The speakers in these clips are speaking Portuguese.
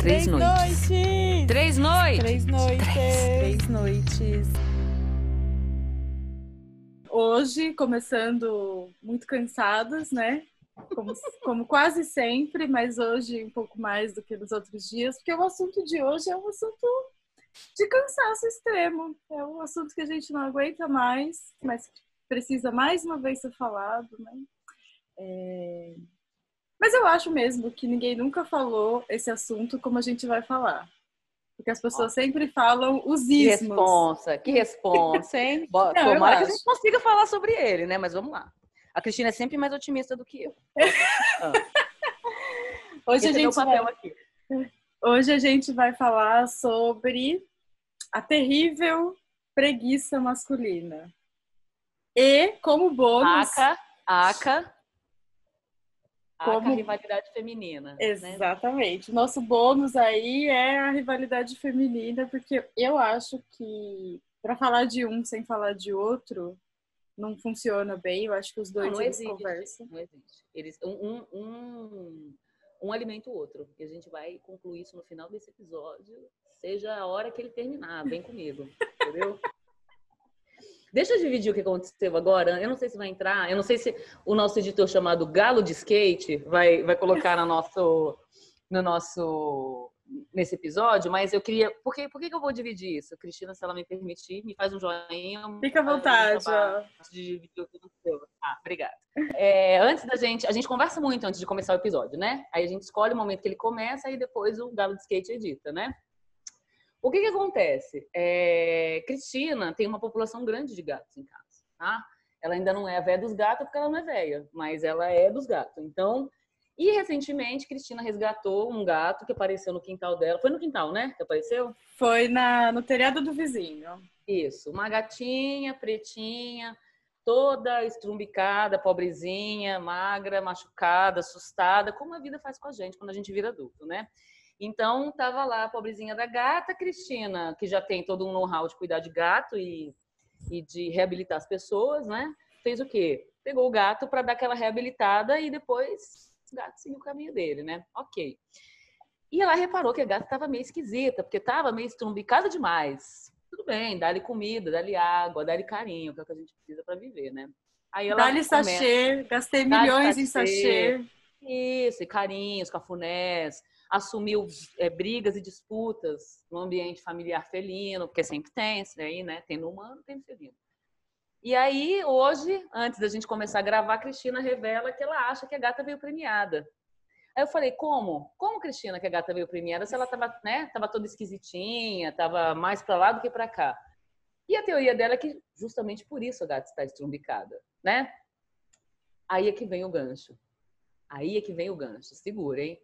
Três, noites. noites. Três noites. Três noites. Três noites. Hoje, começando muito cansadas, né? Como, como quase sempre, mas hoje um pouco mais do que nos outros dias, porque o assunto de hoje é um assunto de cansaço extremo. É um assunto que a gente não aguenta mais, mas precisa mais uma vez ser falado, né? É... Mas eu acho mesmo que ninguém nunca falou esse assunto como a gente vai falar. Porque as pessoas sempre falam os ismos. Que responsa, que responsa, hein? Não, Tomara que a gente consiga falar sobre ele, né? Mas vamos lá. A Cristina é sempre mais otimista do que eu. Ah. Hoje Esse a gente vai... aqui. Hoje a gente vai falar sobre a terrível preguiça masculina. E como bônus. Aca, aca como... a rivalidade feminina. Né? Exatamente. Né? Nosso bônus aí é a rivalidade feminina, porque eu acho que para falar de um sem falar de outro não funciona bem. Eu acho que os dois não, não eles existe, conversam. Não existe. Eles, um, um, um, um alimenta o outro. E a gente vai concluir isso no final desse episódio, seja a hora que ele terminar. Vem comigo, entendeu? Deixa eu dividir o que aconteceu agora. Eu não sei se vai entrar, eu não sei se o nosso editor chamado Galo de Skate vai, vai colocar no nosso, no nosso nesse episódio, mas eu queria. Por que, por que eu vou dividir isso? Cristina, se ela me permitir, me faz um joinha. Fica à vontade. De dividir o que aconteceu. Ah, obrigada. É, antes da gente. A gente conversa muito antes de começar o episódio, né? Aí a gente escolhe o momento que ele começa e depois o Galo de Skate edita, né? O que, que acontece? É, Cristina tem uma população grande de gatos em casa, tá? Ela ainda não é a véia dos gatos porque ela não é velha, mas ela é dos gatos. Então, e recentemente, Cristina resgatou um gato que apareceu no quintal dela. Foi no quintal, né? Que apareceu? Foi na, no telhado do vizinho. Isso, uma gatinha pretinha, toda estrumbicada, pobrezinha, magra, machucada, assustada, como a vida faz com a gente quando a gente vira adulto, né? Então, tava lá a pobrezinha da gata, Cristina, que já tem todo um know-how de cuidar de gato e, e de reabilitar as pessoas, né? Fez o quê? Pegou o gato para dar aquela reabilitada e depois o gato seguiu o caminho dele, né? Ok. E ela reparou que a gata estava meio esquisita, porque estava meio estrumbicada demais. Tudo bem, dá-lhe comida, dá-lhe água, dá-lhe carinho, que é o que a gente precisa para viver, né? Aí ela Dá-lhe sachê, gastei milhões sachê, em sachê. Isso, e carinhos, cafunés assumiu é, brigas e disputas no ambiente familiar felino, porque sempre tem aí, né? Tem no humano, tem no felino. E aí, hoje, antes da gente começar a gravar, a Cristina revela que ela acha que a gata veio premiada. Aí eu falei, como? Como, Cristina, que a gata veio premiada se ela tava, né, tava toda esquisitinha, tava mais para lá do que para cá? E a teoria dela é que justamente por isso a gata está estrumbicada, né? Aí é que vem o gancho. Aí é que vem o gancho. Segura, hein?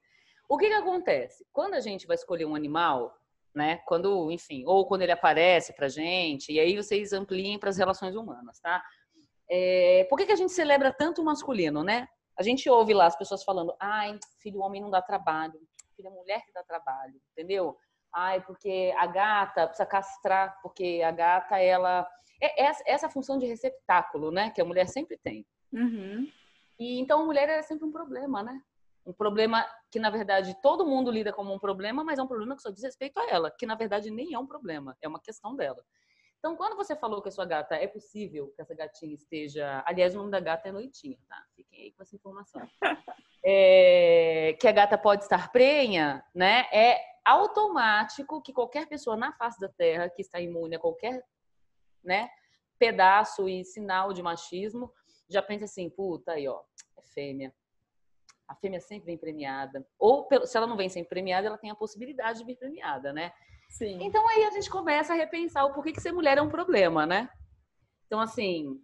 O que, que acontece? Quando a gente vai escolher um animal, né? Quando, enfim, ou quando ele aparece pra gente, e aí vocês ampliem para as relações humanas, tá? É, por que, que a gente celebra tanto o masculino, né? A gente ouve lá as pessoas falando, ai, filho homem não dá trabalho, filho é mulher que dá trabalho, entendeu? Ai, porque a gata precisa castrar, porque a gata, ela. É essa, essa função de receptáculo, né? Que a mulher sempre tem. Uhum. E então a mulher é sempre um problema, né? Um problema que, na verdade, todo mundo lida como um problema, mas é um problema que só diz respeito a ela, que, na verdade, nem é um problema, é uma questão dela. Então, quando você falou que a sua gata é possível que essa gatinha esteja. Aliás, o nome da gata é Noitinha, tá? Fiquem aí com essa informação. É... que a gata pode estar prenha, né? É automático que qualquer pessoa na face da Terra que está imune a qualquer né, pedaço e sinal de machismo já pensa assim: puta aí, ó, é fêmea a fêmea sempre vem premiada. Ou se ela não vem sempre premiada, ela tem a possibilidade de vir premiada, né? Sim. Então aí a gente começa a repensar o porquê que ser mulher é um problema, né? Então, assim,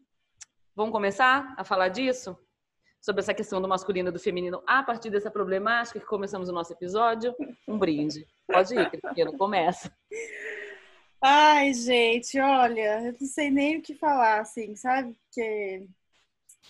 vamos começar a falar disso? Sobre essa questão do masculino e do feminino a partir dessa problemática que começamos o nosso episódio? Um brinde. Pode ir, Cristina, começa. Ai, gente, olha, eu não sei nem o que falar, assim, sabe? Porque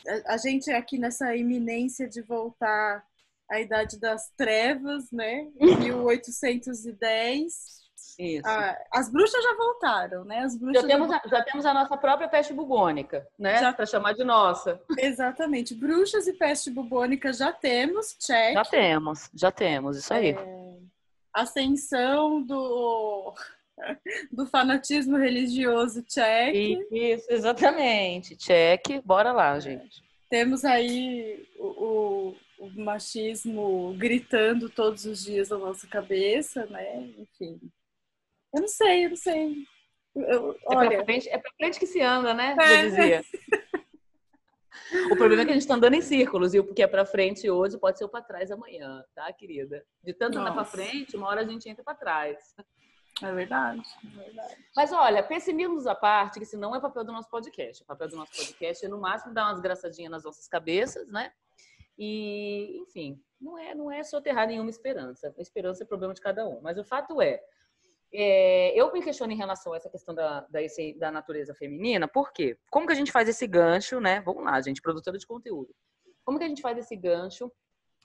a, a gente aqui nessa iminência de voltar à Idade das Trevas, né? 1810. Isso. Ah, as bruxas já voltaram, né? As bruxas já, temos já... A, já temos a nossa própria peste bubônica, né? Já... Para chamar de nossa. Exatamente. Bruxas e peste bubônica já temos, check. Já temos, já temos, isso aí. É... ascensão do, do fanatismo religioso check. Isso, exatamente. Check, bora lá, gente. Temos aí o, o, o machismo gritando todos os dias na nossa cabeça, né? Enfim. Eu não sei, eu não sei. Eu, olha... É pra frente, é pra frente que se anda, né? É. Eu dizia. O problema é que a gente está andando em círculos, e o que é para frente hoje pode ser o para trás amanhã, tá, querida? De tanto Nossa. andar para frente, uma hora a gente entra para trás. É verdade, é verdade. Mas olha, pessimismos à parte, que esse não é papel do nosso podcast. O papel do nosso podcast é, no máximo, dar umas graçadinhas nas nossas cabeças, né? E, enfim, não é, não é soterrar nenhuma esperança. A esperança é problema de cada um. Mas o fato é, é, eu me questiono em relação a essa questão da, da, da, natureza feminina, por quê? Como que a gente faz esse gancho, né? Vamos lá, gente, produtora de conteúdo. Como que a gente faz esse gancho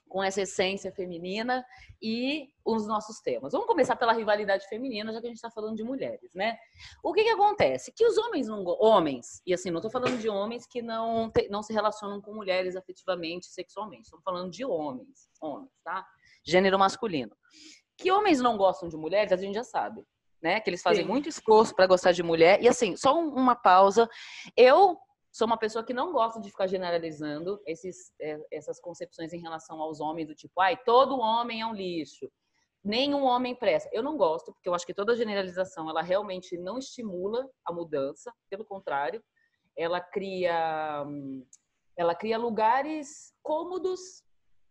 com essa essência feminina e os nossos temas? Vamos começar pela rivalidade feminina, já que a gente está falando de mulheres, né? O que que acontece? Que os homens não... Homens, e assim, não estou falando de homens que não, te, não se relacionam com mulheres afetivamente, sexualmente. Estou falando de homens, homens, tá? Gênero masculino. Que homens não gostam de mulheres, a gente já sabe, né? Que eles fazem Sim. muito esforço para gostar de mulher. E assim, só uma pausa. Eu sou uma pessoa que não gosta de ficar generalizando esses, é, essas concepções em relação aos homens, do tipo, ai, todo homem é um lixo. Nenhum homem presta. Eu não gosto, porque eu acho que toda generalização, ela realmente não estimula a mudança, pelo contrário, ela cria, ela cria lugares cômodos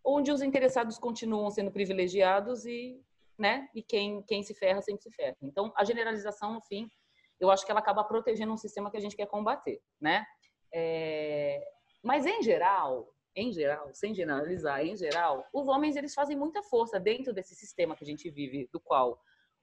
onde os interessados continuam sendo privilegiados e né? E quem, quem se ferra sempre se ferra. Então, a generalização, no fim, eu acho que ela acaba protegendo um sistema que a gente quer combater, né? É... Mas, em geral, em geral, sem generalizar, em geral, os homens eles fazem muita força dentro desse sistema que a gente vive, do qual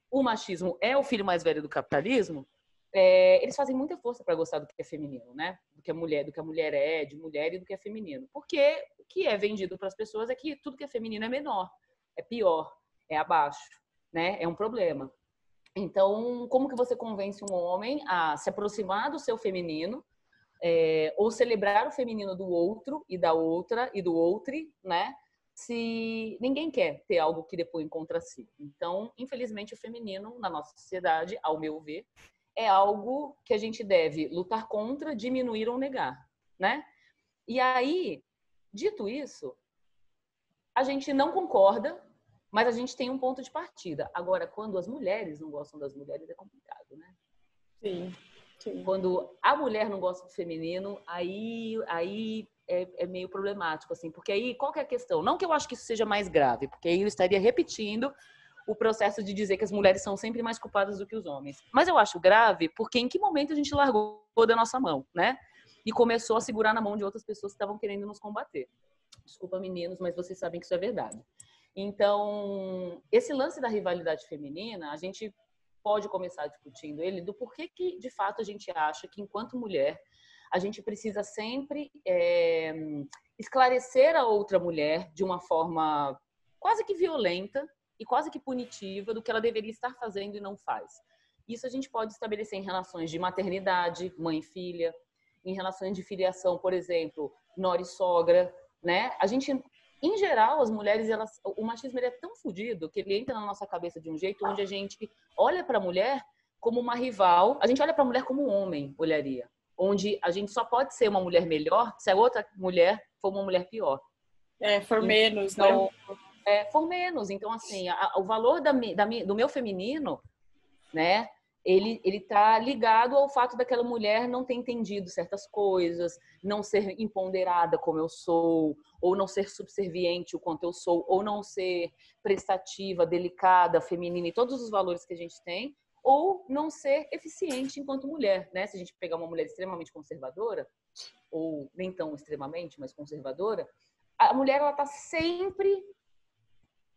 o machismo é o filho mais velho do capitalismo. É, eles fazem muita força para gostar do que é feminino, né? Do que a mulher, do que a mulher é, de mulher e do que é feminino. Porque o que é vendido para as pessoas é que tudo que é feminino é menor, é pior, é abaixo, né? É um problema. Então, como que você convence um homem a se aproximar do seu feminino é, ou celebrar o feminino do outro e da outra e do outro, né? Se ninguém quer ter algo que depois contra si. Então, infelizmente, o feminino na nossa sociedade, ao meu ver, é algo que a gente deve lutar contra, diminuir ou negar, né? E aí, dito isso, a gente não concorda mas a gente tem um ponto de partida. Agora, quando as mulheres não gostam das mulheres, é complicado, né? Sim. Quando a mulher não gosta do feminino, aí, aí é, é, meio problemático, assim, porque aí qual é a questão? Não que eu acho que isso seja mais grave, porque aí eu estaria repetindo o processo de dizer que as mulheres são sempre mais culpadas do que os homens. Mas eu acho grave porque em que momento a gente largou da nossa mão, né? E começou a segurar na mão de outras pessoas que estavam querendo nos combater. Desculpa, meninos, mas vocês sabem que isso é verdade. Então, esse lance da rivalidade feminina, a gente pode começar discutindo ele do porquê que, de fato, a gente acha que, enquanto mulher, a gente precisa sempre é, esclarecer a outra mulher de uma forma quase que violenta e quase que punitiva do que ela deveria estar fazendo e não faz. Isso a gente pode estabelecer em relações de maternidade, mãe e filha, em relações de filiação, por exemplo, nora e sogra, né? A gente em geral, as mulheres, elas, o machismo é tão fodido que ele entra na nossa cabeça de um jeito onde a gente olha para a mulher como uma rival, a gente olha para a mulher como um homem olharia, onde a gente só pode ser uma mulher melhor se a outra mulher for uma mulher pior. É, for menos, né? então, né? É, for menos. Então, assim, a, o valor da, da, do meu feminino, né, ele está ligado ao fato daquela mulher não ter entendido certas coisas, não ser empoderada como eu sou, ou não ser subserviente o quanto eu sou, ou não ser prestativa, delicada, feminina e todos os valores que a gente tem, ou não ser eficiente enquanto mulher, né? Se a gente pegar uma mulher extremamente conservadora, ou nem tão extremamente, mas conservadora, a mulher ela está sempre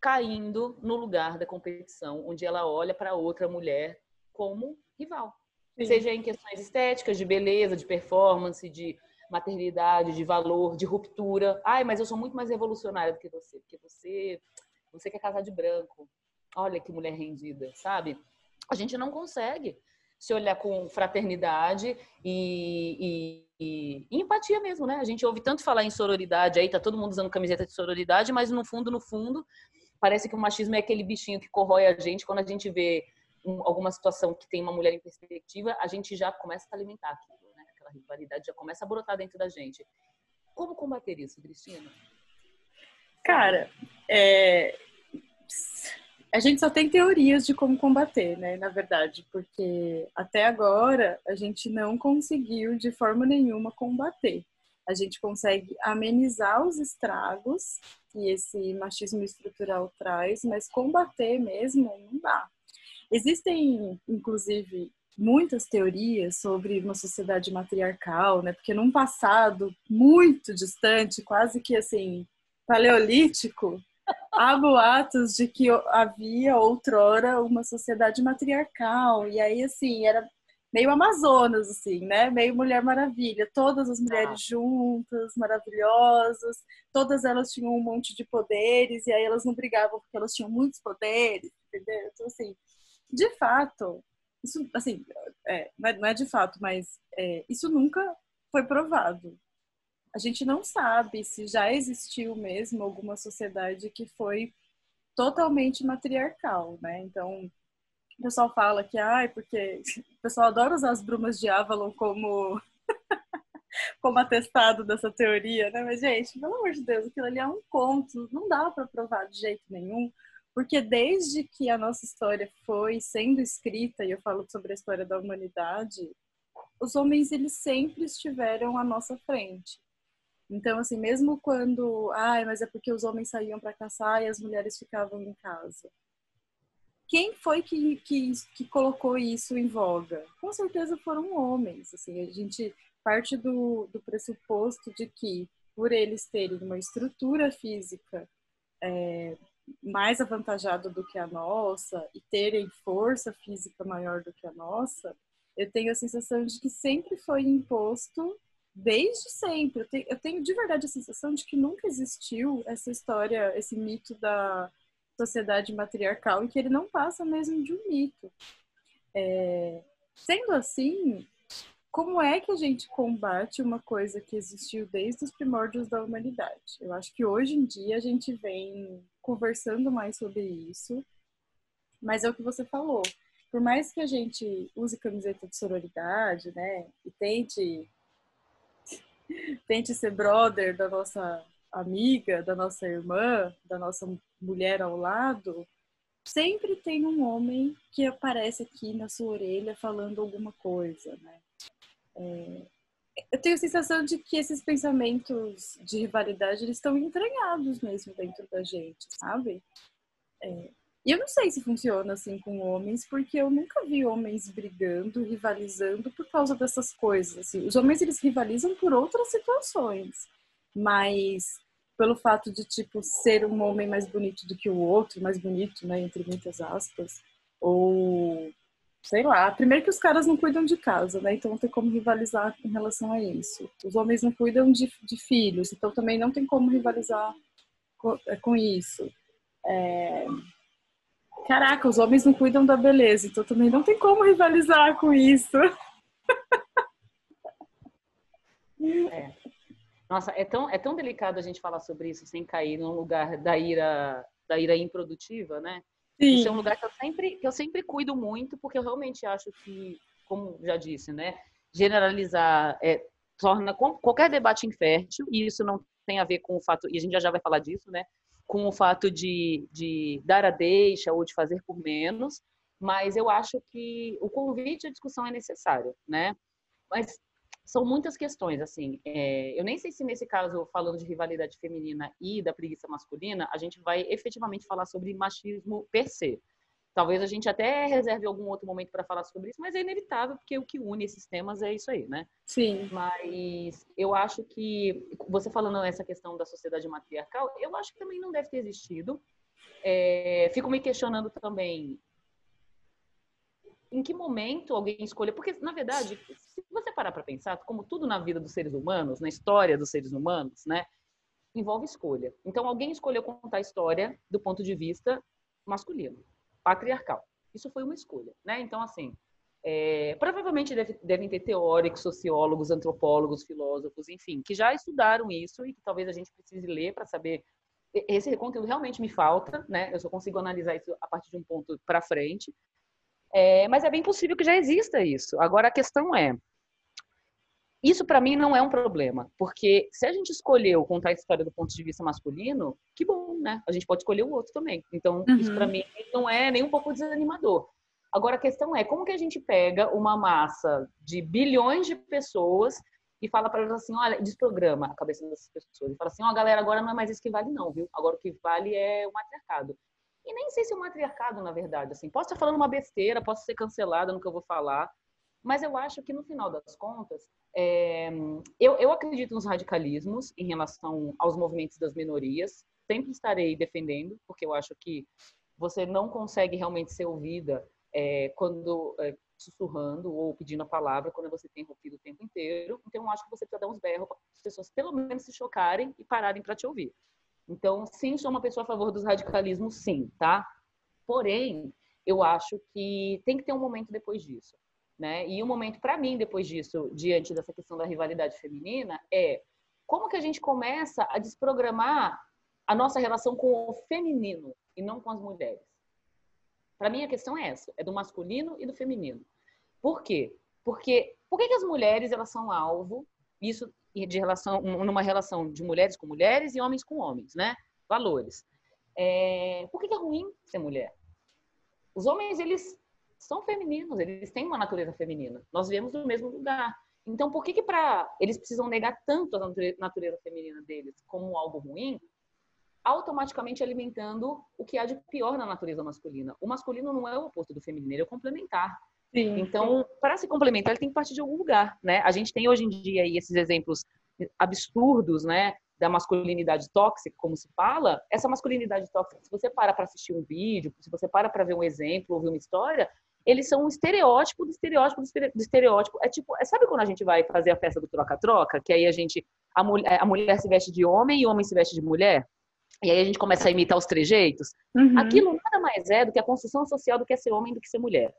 caindo no lugar da competição, onde ela olha para outra mulher como rival. Sim. Seja em questões estéticas, de beleza, de performance, de maternidade, de valor, de ruptura. Ai, mas eu sou muito mais revolucionária do que você, porque você, você quer casar de branco. Olha que mulher rendida, sabe? A gente não consegue se olhar com fraternidade e, e, e, e, empatia mesmo, né? A gente ouve tanto falar em sororidade aí, tá todo mundo usando camiseta de sororidade, mas no fundo, no fundo, parece que o machismo é aquele bichinho que corrói a gente quando a gente vê um, alguma situação que tem uma mulher em perspectiva, a gente já começa a alimentar aquilo, né? Aquela rivalidade já começa a brotar dentro da gente. Como combater isso, Cristina? Cara, é... a gente só tem teorias de como combater, né? Na verdade, porque até agora a gente não conseguiu de forma nenhuma combater. A gente consegue amenizar os estragos que esse machismo estrutural traz, mas combater mesmo não dá. Existem, inclusive, muitas teorias sobre uma sociedade matriarcal, né? Porque num passado muito distante, quase que assim, paleolítico, há boatos de que havia outrora uma sociedade matriarcal. E aí, assim, era meio Amazonas, assim, né? Meio Mulher Maravilha. Todas as mulheres ah. juntas, maravilhosas. Todas elas tinham um monte de poderes. E aí elas não brigavam porque elas tinham muitos poderes, entendeu? Então, assim, de fato, isso, assim, é, não, é, não, é, de fato, mas é, isso nunca foi provado. A gente não sabe se já existiu mesmo alguma sociedade que foi totalmente matriarcal, né? Então, o pessoal fala que, ai, porque o pessoal adora usar as brumas de Avalon como como atestado dessa teoria, né? Mas, gente, pelo amor de Deus, aquilo ali é um conto, não dá para provar de jeito nenhum. Porque desde que a nossa história foi sendo escrita, e eu falo sobre a história da humanidade, os homens eles sempre estiveram à nossa frente. Então, assim, mesmo quando, ai, mas é porque os homens saíam para caçar e as mulheres ficavam em casa. Quem foi que, que, que colocou isso em voga? Com certeza foram homens. Assim, a gente parte do, do pressuposto de que, por eles terem uma estrutura física é, mais avantajada do que a nossa e terem força física maior do que a nossa, eu tenho a sensação de que sempre foi imposto desde sempre. Eu tenho, eu tenho, de verdade a sensação de que nunca existiu essa história, esse mito da sociedade matriarcal e que ele não passa mesmo de um mito. É, sendo assim, como é que a gente combate uma coisa que existiu desde os primórdios da humanidade? Eu acho que hoje em dia a gente vem conversando mais sobre isso, mas é o que você falou. Por mais que a gente use camiseta de sororidade, né, e tente tente ser brother da nossa amiga, da nossa irmã, da nossa mulher ao lado, sempre tem um homem que aparece aqui na sua orelha falando alguma coisa, né? É, eu tenho a sensação de que esses pensamentos de rivalidade eles estão entranhados mesmo dentro da gente, sabe? É, e eu não sei se funciona assim com homens, porque eu nunca vi homens brigando, rivalizando por causa dessas coisas. Assim. Os homens eles rivalizam por outras situações, mas pelo fato de tipo ser um homem mais bonito do que o outro, mais bonito, né, entre muitas aspas, ou sei lá, primeiro que os caras não cuidam de casa, né? Então não tem como rivalizar em relação a isso. Os homens não cuidam de, de filhos, então também não tem como rivalizar com, é, com isso. É... Caraca, os homens não cuidam da beleza, então também não tem como rivalizar com isso. É. Nossa, é tão, é tão delicado a gente falar sobre isso sem cair num lugar da ira, da ira improdutiva, né? Sim. Isso é um lugar que eu sempre, que eu sempre cuido muito, porque eu realmente acho que, como já disse, né, generalizar é, torna qualquer debate infértil, e isso não tem a ver com o fato, e a gente já, já vai falar disso, né, com o fato de, de dar a deixa ou de fazer por menos, mas eu acho que o convite à discussão é necessário, né? Mas são muitas questões, assim. É, eu nem sei se nesse caso, falando de rivalidade feminina e da preguiça masculina, a gente vai efetivamente falar sobre machismo per se. Talvez a gente até reserve algum outro momento para falar sobre isso, mas é inevitável, porque o que une esses temas é isso aí, né? Sim. Mas eu acho que, você falando essa questão da sociedade matriarcal, eu acho que também não deve ter existido. É, fico me questionando também em que momento alguém escolha. Porque, na verdade, se você parar para pensar, como tudo na vida dos seres humanos, na história dos seres humanos, né, envolve escolha. Então, alguém escolheu contar a história do ponto de vista masculino, patriarcal. Isso foi uma escolha, né? Então, assim, é, provavelmente deve, devem ter teóricos, sociólogos, antropólogos, filósofos, enfim, que já estudaram isso e que talvez a gente precise ler para saber esse conteúdo realmente me falta, né? Eu só consigo analisar isso a partir de um ponto para frente. É, mas é bem possível que já exista isso. Agora a questão é, isso para mim não é um problema, porque se a gente escolheu contar a história do ponto de vista masculino, que bom, né? A gente pode escolher o outro também. Então uhum. isso para mim não é nem um pouco desanimador. Agora a questão é como que a gente pega uma massa de bilhões de pessoas e fala para elas assim, olha, desprograma a cabeça dessas pessoas. E fala assim, ó, oh, galera, agora não é mais isso que vale não, viu? Agora o que vale é o matriarcado. E nem sei se é o matriarcado, na verdade, assim, posso estar falando uma besteira, posso ser cancelada no que eu vou falar, mas eu acho que no final das contas, é, eu, eu acredito nos radicalismos em relação aos movimentos das minorias, sempre estarei defendendo, porque eu acho que você não consegue realmente ser ouvida é, quando é, sussurrando ou pedindo a palavra quando você tem rompido o tempo inteiro. Então, eu acho que você precisa dar uns berros para as pessoas pelo menos se chocarem e pararem para te ouvir. Então, sim, sou uma pessoa a favor dos radicalismos, sim, tá? Porém, eu acho que tem que ter um momento depois disso, né? E o um momento para mim depois disso, diante dessa questão da rivalidade feminina, é como que a gente começa a desprogramar a nossa relação com o feminino e não com as mulheres. Para mim a questão é essa, é do masculino e do feminino. Por quê? Porque por que, que as mulheres elas são alvo? Isso de relação numa relação de mulheres com mulheres e homens com homens, né? Valores. É, por que, é ruim ser mulher? Os homens eles são femininos, eles têm uma natureza feminina. Nós viemos do mesmo lugar. Então, por que que eles precisam negar tanto a natureza feminina deles como algo ruim? automaticamente alimentando o que há de pior na natureza masculina. O masculino não é o oposto do feminino, ele é o complementar. Sim, então, para se complementar, ele tem que partir de algum lugar, né? A gente tem hoje em dia aí esses exemplos absurdos, né? Da masculinidade tóxica, como se fala. Essa masculinidade tóxica, se você para para assistir um vídeo, se você para para ver um exemplo, ouvir uma história, eles são um estereótipo do estereótipo do estereótipo. É tipo, é, sabe quando a gente vai fazer a festa do troca-troca? Que aí a gente, a mulher, a mulher se veste de homem e o homem se veste de mulher? e aí a gente começa a imitar os trejeitos, uhum. aquilo nada mais é do que a construção social do que é ser homem do que ser mulher.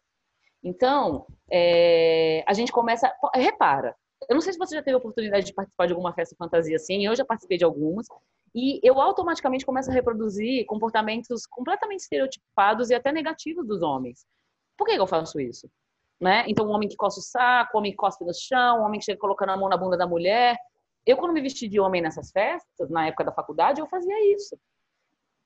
Então, é, a gente começa. Repara, eu não sei se você já teve a oportunidade de participar de alguma festa fantasia assim, eu já participei de algumas, e eu automaticamente começo a reproduzir comportamentos completamente estereotipados e até negativos dos homens. Por que eu faço isso? Né? Então, um homem que coça o saco, um homem que cospe no chão, um homem que chega colocando a mão na bunda da mulher. Eu, quando me vesti de homem nessas festas, na época da faculdade, eu fazia isso.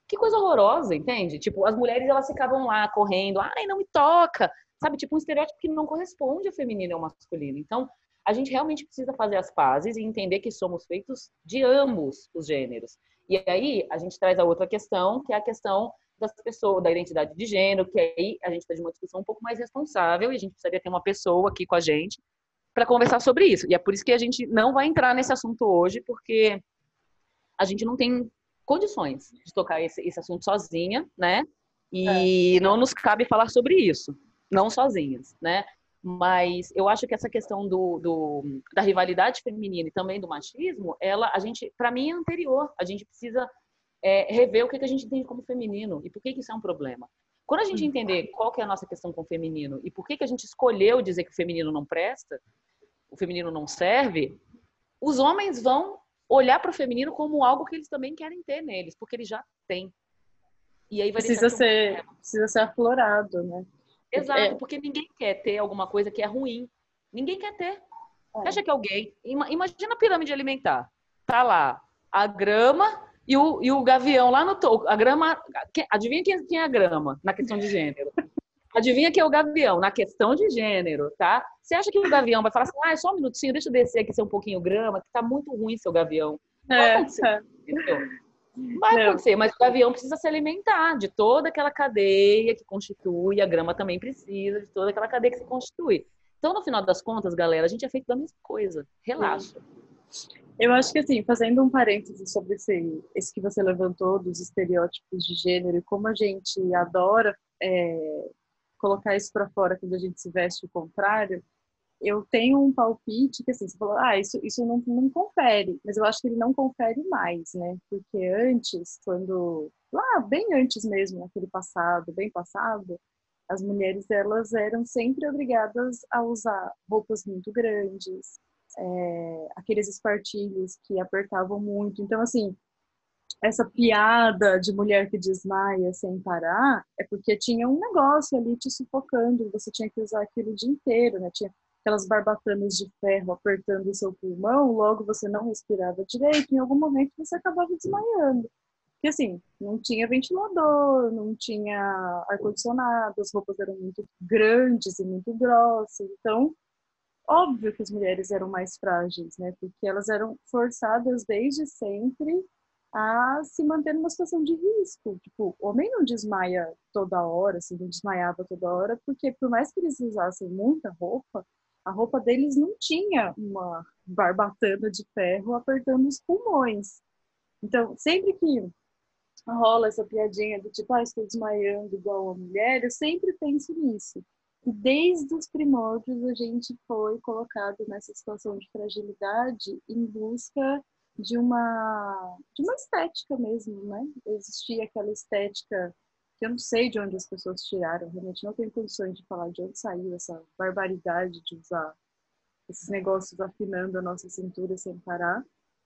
Que coisa horrorosa, entende? Tipo, as mulheres, elas ficavam lá correndo, ai, não me toca, sabe? Tipo, um estereótipo que não corresponde ao feminino e ao masculino. Então, a gente realmente precisa fazer as pazes e entender que somos feitos de ambos os gêneros. E aí, a gente traz a outra questão, que é a questão das pessoas, da identidade de gênero, que aí a gente está de uma discussão um pouco mais responsável e a gente precisaria ter uma pessoa aqui com a gente para conversar sobre isso. E é por isso que a gente não vai entrar nesse assunto hoje, porque a gente não tem condições de tocar esse, esse assunto sozinha, né? E é. não nos cabe falar sobre isso, não sozinhas, né? Mas eu acho que essa questão do, do da rivalidade feminina e também do machismo, ela, a gente, para mim, é anterior. A gente precisa é, rever o que, que a gente tem como feminino e por que, que isso é um problema. Quando a gente entender qual que é a nossa questão com o feminino e por que, que a gente escolheu dizer que o feminino não presta, o feminino não serve, os homens vão olhar para o feminino como algo que eles também querem ter neles, porque eles já têm. E aí vai precisa ser um precisa ser aflorado, né? Exato, é. porque ninguém quer ter alguma coisa que é ruim. Ninguém quer ter. É. Acha que alguém. Imagina a pirâmide alimentar. Tá lá a grama e o, e o gavião lá no topo. A grama. Adivinha quem, quem é a grama na questão de gênero? Adivinha quem é o gavião na questão de gênero, tá? Você acha que o gavião vai falar assim, ah, só um minutinho, deixa eu descer aqui ser um pouquinho grama, que tá muito ruim seu gavião. É, é. Vai Não. acontecer, mas o gavião precisa se alimentar de toda aquela cadeia que constitui, a grama também precisa de toda aquela cadeia que se constitui. Então, no final das contas, galera, a gente é feito da mesma coisa. Relaxa. Eu acho que, assim, fazendo um parêntese sobre esse, esse que você levantou dos estereótipos de gênero e como a gente adora é, colocar isso para fora quando a gente se veste o contrário, eu tenho um palpite que, assim, você falou, ah, isso, isso não, não confere, mas eu acho que ele não confere mais, né? Porque antes, quando, lá, bem antes mesmo, naquele passado, bem passado, as mulheres, elas eram sempre obrigadas a usar roupas muito grandes, é, aqueles espartilhos que apertavam muito. Então, assim, essa piada de mulher que desmaia sem parar, é porque tinha um negócio ali te sufocando, você tinha que usar aquilo o dia inteiro, né? Tinha aquelas barbatanas de ferro apertando o seu pulmão, logo você não respirava direito, em algum momento você acabava desmaiando. Porque assim, não tinha ventilador, não tinha ar-condicionado, as roupas eram muito grandes e muito grossas, então óbvio que as mulheres eram mais frágeis, né? Porque elas eram forçadas desde sempre a se manter numa situação de risco. Tipo, o homem não desmaia toda hora, assim, não desmaiava toda hora, porque por mais que eles usassem muita roupa, a roupa deles não tinha uma barbatana de ferro apertando os pulmões. Então, sempre que rola essa piadinha do tipo, ah, estou desmaiando igual a mulher, eu sempre penso nisso. E desde os primórdios a gente foi colocado nessa situação de fragilidade em busca de uma de uma estética mesmo, né? Existia aquela estética eu não sei de onde as pessoas tiraram, realmente não tenho condições de falar de onde saiu essa barbaridade de usar esses negócios afinando a nossa cintura sem parar.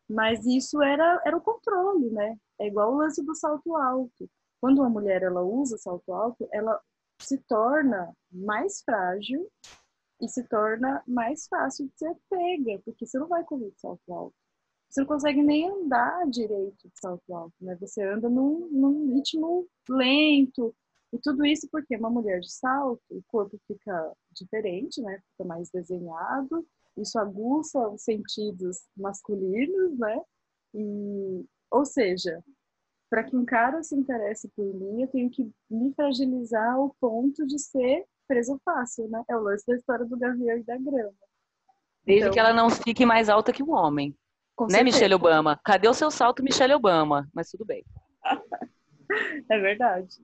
Mas isso era, era o controle, né? É igual o lance do salto alto. Quando uma mulher ela usa salto alto, ela se torna mais frágil e se torna mais fácil de ser pega, porque você não vai correr de salto alto você não consegue nem andar direito de salto alto, né? Você anda num, num ritmo lento. E tudo isso porque uma mulher de salto, o corpo fica diferente, né? Fica mais desenhado. Isso aguça os sentidos masculinos, né? E, ou seja, para que um cara se interesse por mim, eu tenho que me fragilizar ao ponto de ser preso fácil, né? É o lance da história do gavião e da grama. Desde então, que ela não fique mais alta que o homem. Com né, certeza. Michelle Obama? Cadê o seu salto, Michelle Obama? Mas tudo bem. é verdade.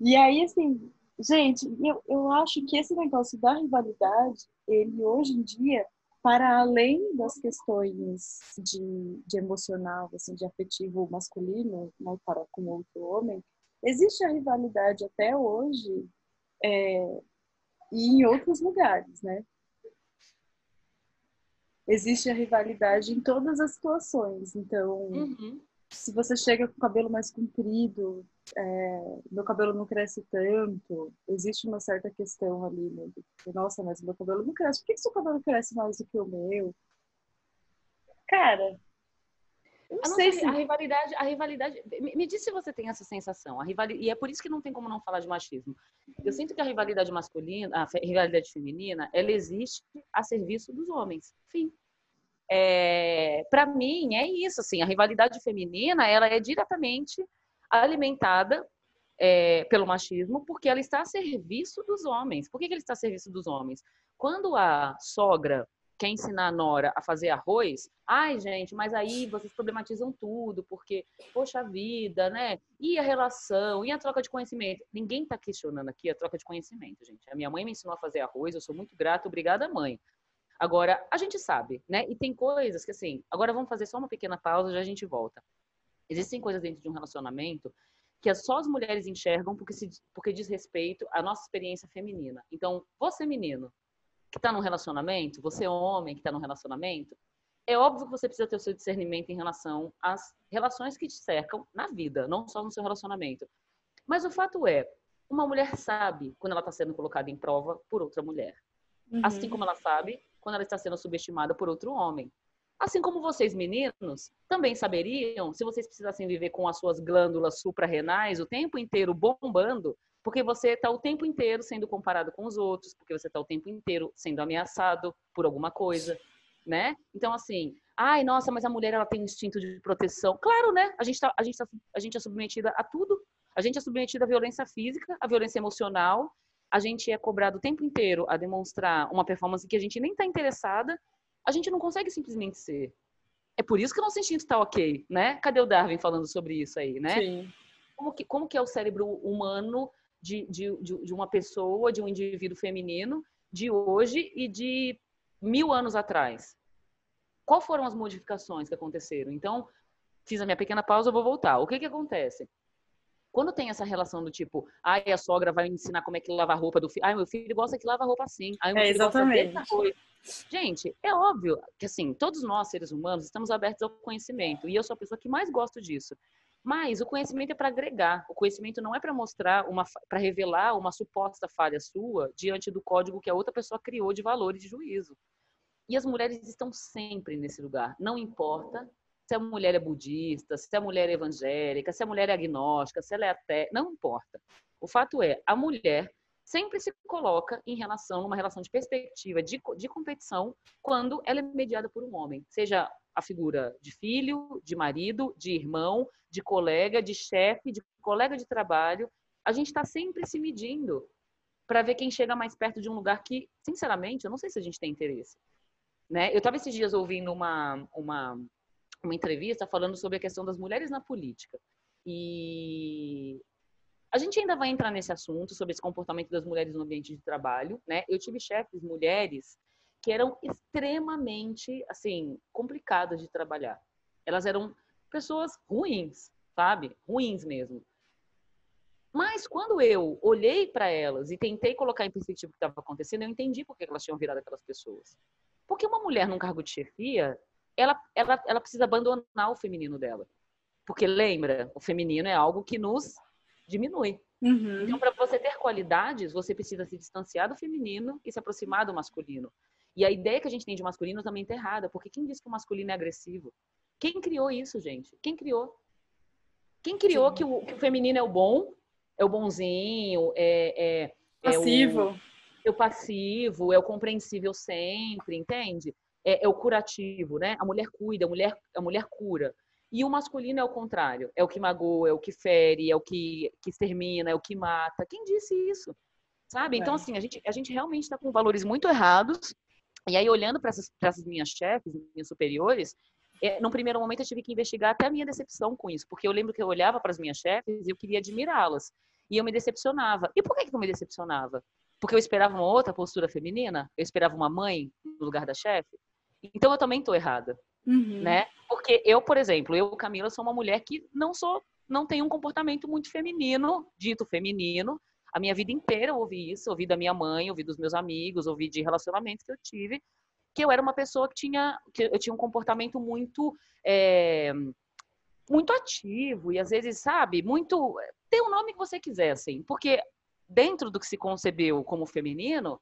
E aí, assim, gente, eu, eu acho que esse negócio da rivalidade, ele hoje em dia, para além das questões de, de emocional, assim, de afetivo masculino, né, para com outro homem, existe a rivalidade até hoje é, e em outros lugares, né? Existe a rivalidade em todas as situações. Então, uhum. se você chega com o cabelo mais comprido, é, meu cabelo não cresce tanto, existe uma certa questão ali, né? Nossa, mas meu cabelo não cresce. Por que, que seu cabelo cresce mais do que o meu? Cara, eu não, sei se... a rivalidade, a rivalidade. Me, me diz se você tem essa sensação. A rivalidade, e é por isso que não tem como não falar de machismo. Eu sinto que a rivalidade masculina, a rivalidade feminina, ela existe a serviço dos homens. Fim. É, para mim é isso, assim, a rivalidade feminina ela é diretamente alimentada é, pelo machismo porque ela está a serviço dos homens. Por que, que ele está a serviço dos homens? Quando a sogra quer ensinar a nora a fazer arroz, ai, gente, mas aí vocês problematizam tudo, porque, poxa vida, né? E a relação, e a troca de conhecimento? Ninguém está questionando aqui a troca de conhecimento, gente. A minha mãe me ensinou a fazer arroz, eu sou muito grata, obrigada, mãe. Agora, a gente sabe, né? E tem coisas que, assim, agora vamos fazer só uma pequena pausa, já a gente volta. Existem coisas dentro de um relacionamento que só as mulheres enxergam porque, se, porque diz respeito à nossa experiência feminina. Então, você, menino, que está num relacionamento, você, homem, que está num relacionamento, é óbvio que você precisa ter o seu discernimento em relação às relações que te cercam na vida, não só no seu relacionamento. Mas o fato é, uma mulher sabe quando ela está sendo colocada em prova por outra mulher. Uhum. Assim como ela sabe quando ela está sendo subestimada por outro homem. Assim como vocês, meninos, também saberiam se vocês precisassem viver com as suas glândulas suprarrenais o tempo inteiro bombando, porque você está o tempo inteiro sendo comparado com os outros, porque você está o tempo inteiro sendo ameaçado por alguma coisa, né? Então, assim, ai, nossa, mas a mulher ela tem um instinto de proteção. Claro, né? A gente, tá, a, gente tá, a gente é submetida a tudo. A gente é submetida à violência física, à violência emocional. A gente é cobrado o tempo inteiro a demonstrar uma performance que a gente nem está interessada. A gente não consegue simplesmente ser. É por isso que o nosso instinto está ok, né? Cadê o Darwin falando sobre isso aí, né? Sim. Como que, como que é o cérebro humano de, de, de uma pessoa, de um indivíduo feminino de hoje e de mil anos atrás. Qual foram as modificações que aconteceram? Então, fiz a minha pequena pausa, vou voltar. O que que acontece? Quando tem essa relação do tipo, ai, a sogra vai ensinar como é que lava a roupa do filho. Ai, meu filho gosta que lava a roupa assim. Ai, é, exatamente. Gente, é óbvio que, assim, todos nós, seres humanos, estamos abertos ao conhecimento. E eu sou a pessoa que mais gosto disso. Mas o conhecimento é para agregar. O conhecimento não é para mostrar uma, para revelar uma suposta falha sua diante do código que a outra pessoa criou de valores de juízo. E as mulheres estão sempre nesse lugar. Não importa se a mulher é budista, se a mulher é evangélica, se a mulher é agnóstica, se ela é até, não importa. O fato é, a mulher sempre se coloca em relação, numa relação de perspectiva, de, de competição, quando ela é mediada por um homem. Seja a figura de filho, de marido, de irmão, de colega, de chefe, de colega de trabalho. A gente está sempre se medindo para ver quem chega mais perto de um lugar que, sinceramente, eu não sei se a gente tem interesse. Né? Eu estava esses dias ouvindo uma, uma, uma entrevista falando sobre a questão das mulheres na política. E a gente ainda vai entrar nesse assunto sobre esse comportamento das mulheres no ambiente de trabalho, né? Eu tive chefes mulheres que eram extremamente, assim, complicadas de trabalhar. Elas eram pessoas ruins, sabe? Ruins mesmo. Mas quando eu olhei para elas e tentei colocar em perspectiva o que estava acontecendo, eu entendi por que elas tinham virado aquelas pessoas. Porque uma mulher num cargo de chefia, ela, ela, ela precisa abandonar o feminino dela. Porque lembra, o feminino é algo que nos diminui. Uhum. Então, para você ter qualidades, você precisa se distanciar do feminino e se aproximar do masculino. E a ideia que a gente tem de masculino também está errada, porque quem diz que o masculino é agressivo? Quem criou isso, gente? Quem criou? Quem criou que o, que o, feminino é o bom, é o bonzinho, é, é, passivo. É o, é o passivo, é o compreensível sempre, entende? É, é, o curativo, né? A mulher cuida, a mulher, a mulher cura. E o masculino é o contrário. É o que magoa, é o que fere, é o que, que extermina, é o que mata. Quem disse isso? Sabe? Então, é. assim, a gente, a gente realmente está com valores muito errados. E aí, olhando para essas, essas minhas chefes, minhas superiores, é, num primeiro momento eu tive que investigar até a minha decepção com isso. Porque eu lembro que eu olhava para as minhas chefes e eu queria admirá-las. E eu me decepcionava. E por que, que eu me decepcionava? Porque eu esperava uma outra postura feminina? Eu esperava uma mãe no lugar da chefe? Então eu também estou errada. Uhum. Né? Porque eu, por exemplo, eu, Camila, sou uma mulher que não sou, não tenho um comportamento muito feminino, dito feminino. A minha vida inteira eu ouvi isso, ouvi da minha mãe, ouvi dos meus amigos, ouvi de relacionamentos que eu tive, que eu era uma pessoa que tinha, que eu tinha um comportamento muito, é, muito ativo e às vezes, sabe, muito, tem o nome que você quiser, assim, porque dentro do que se concebeu como feminino,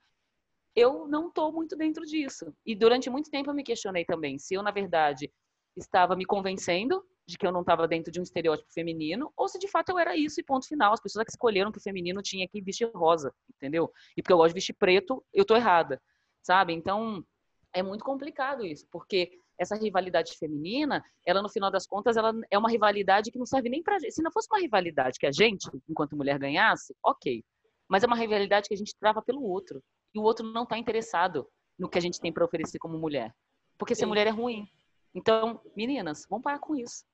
eu não estou muito dentro disso. E durante muito tempo eu me questionei também se eu, na verdade, estava me convencendo de que eu não estava dentro de um estereótipo feminino, ou se de fato eu era isso e ponto final. As pessoas que escolheram que o feminino tinha que vestir rosa, entendeu? E porque eu gosto de vestir preto, eu tô errada, sabe? Então, é muito complicado isso, porque essa rivalidade feminina, ela no final das contas, ela é uma rivalidade que não serve nem pra gente. Se não fosse uma rivalidade que a gente, enquanto mulher, ganhasse, ok. Mas é uma rivalidade que a gente trava pelo outro e o outro não está interessado no que a gente tem para oferecer como mulher. Porque ser mulher é ruim. Então, meninas, vamos parar com isso.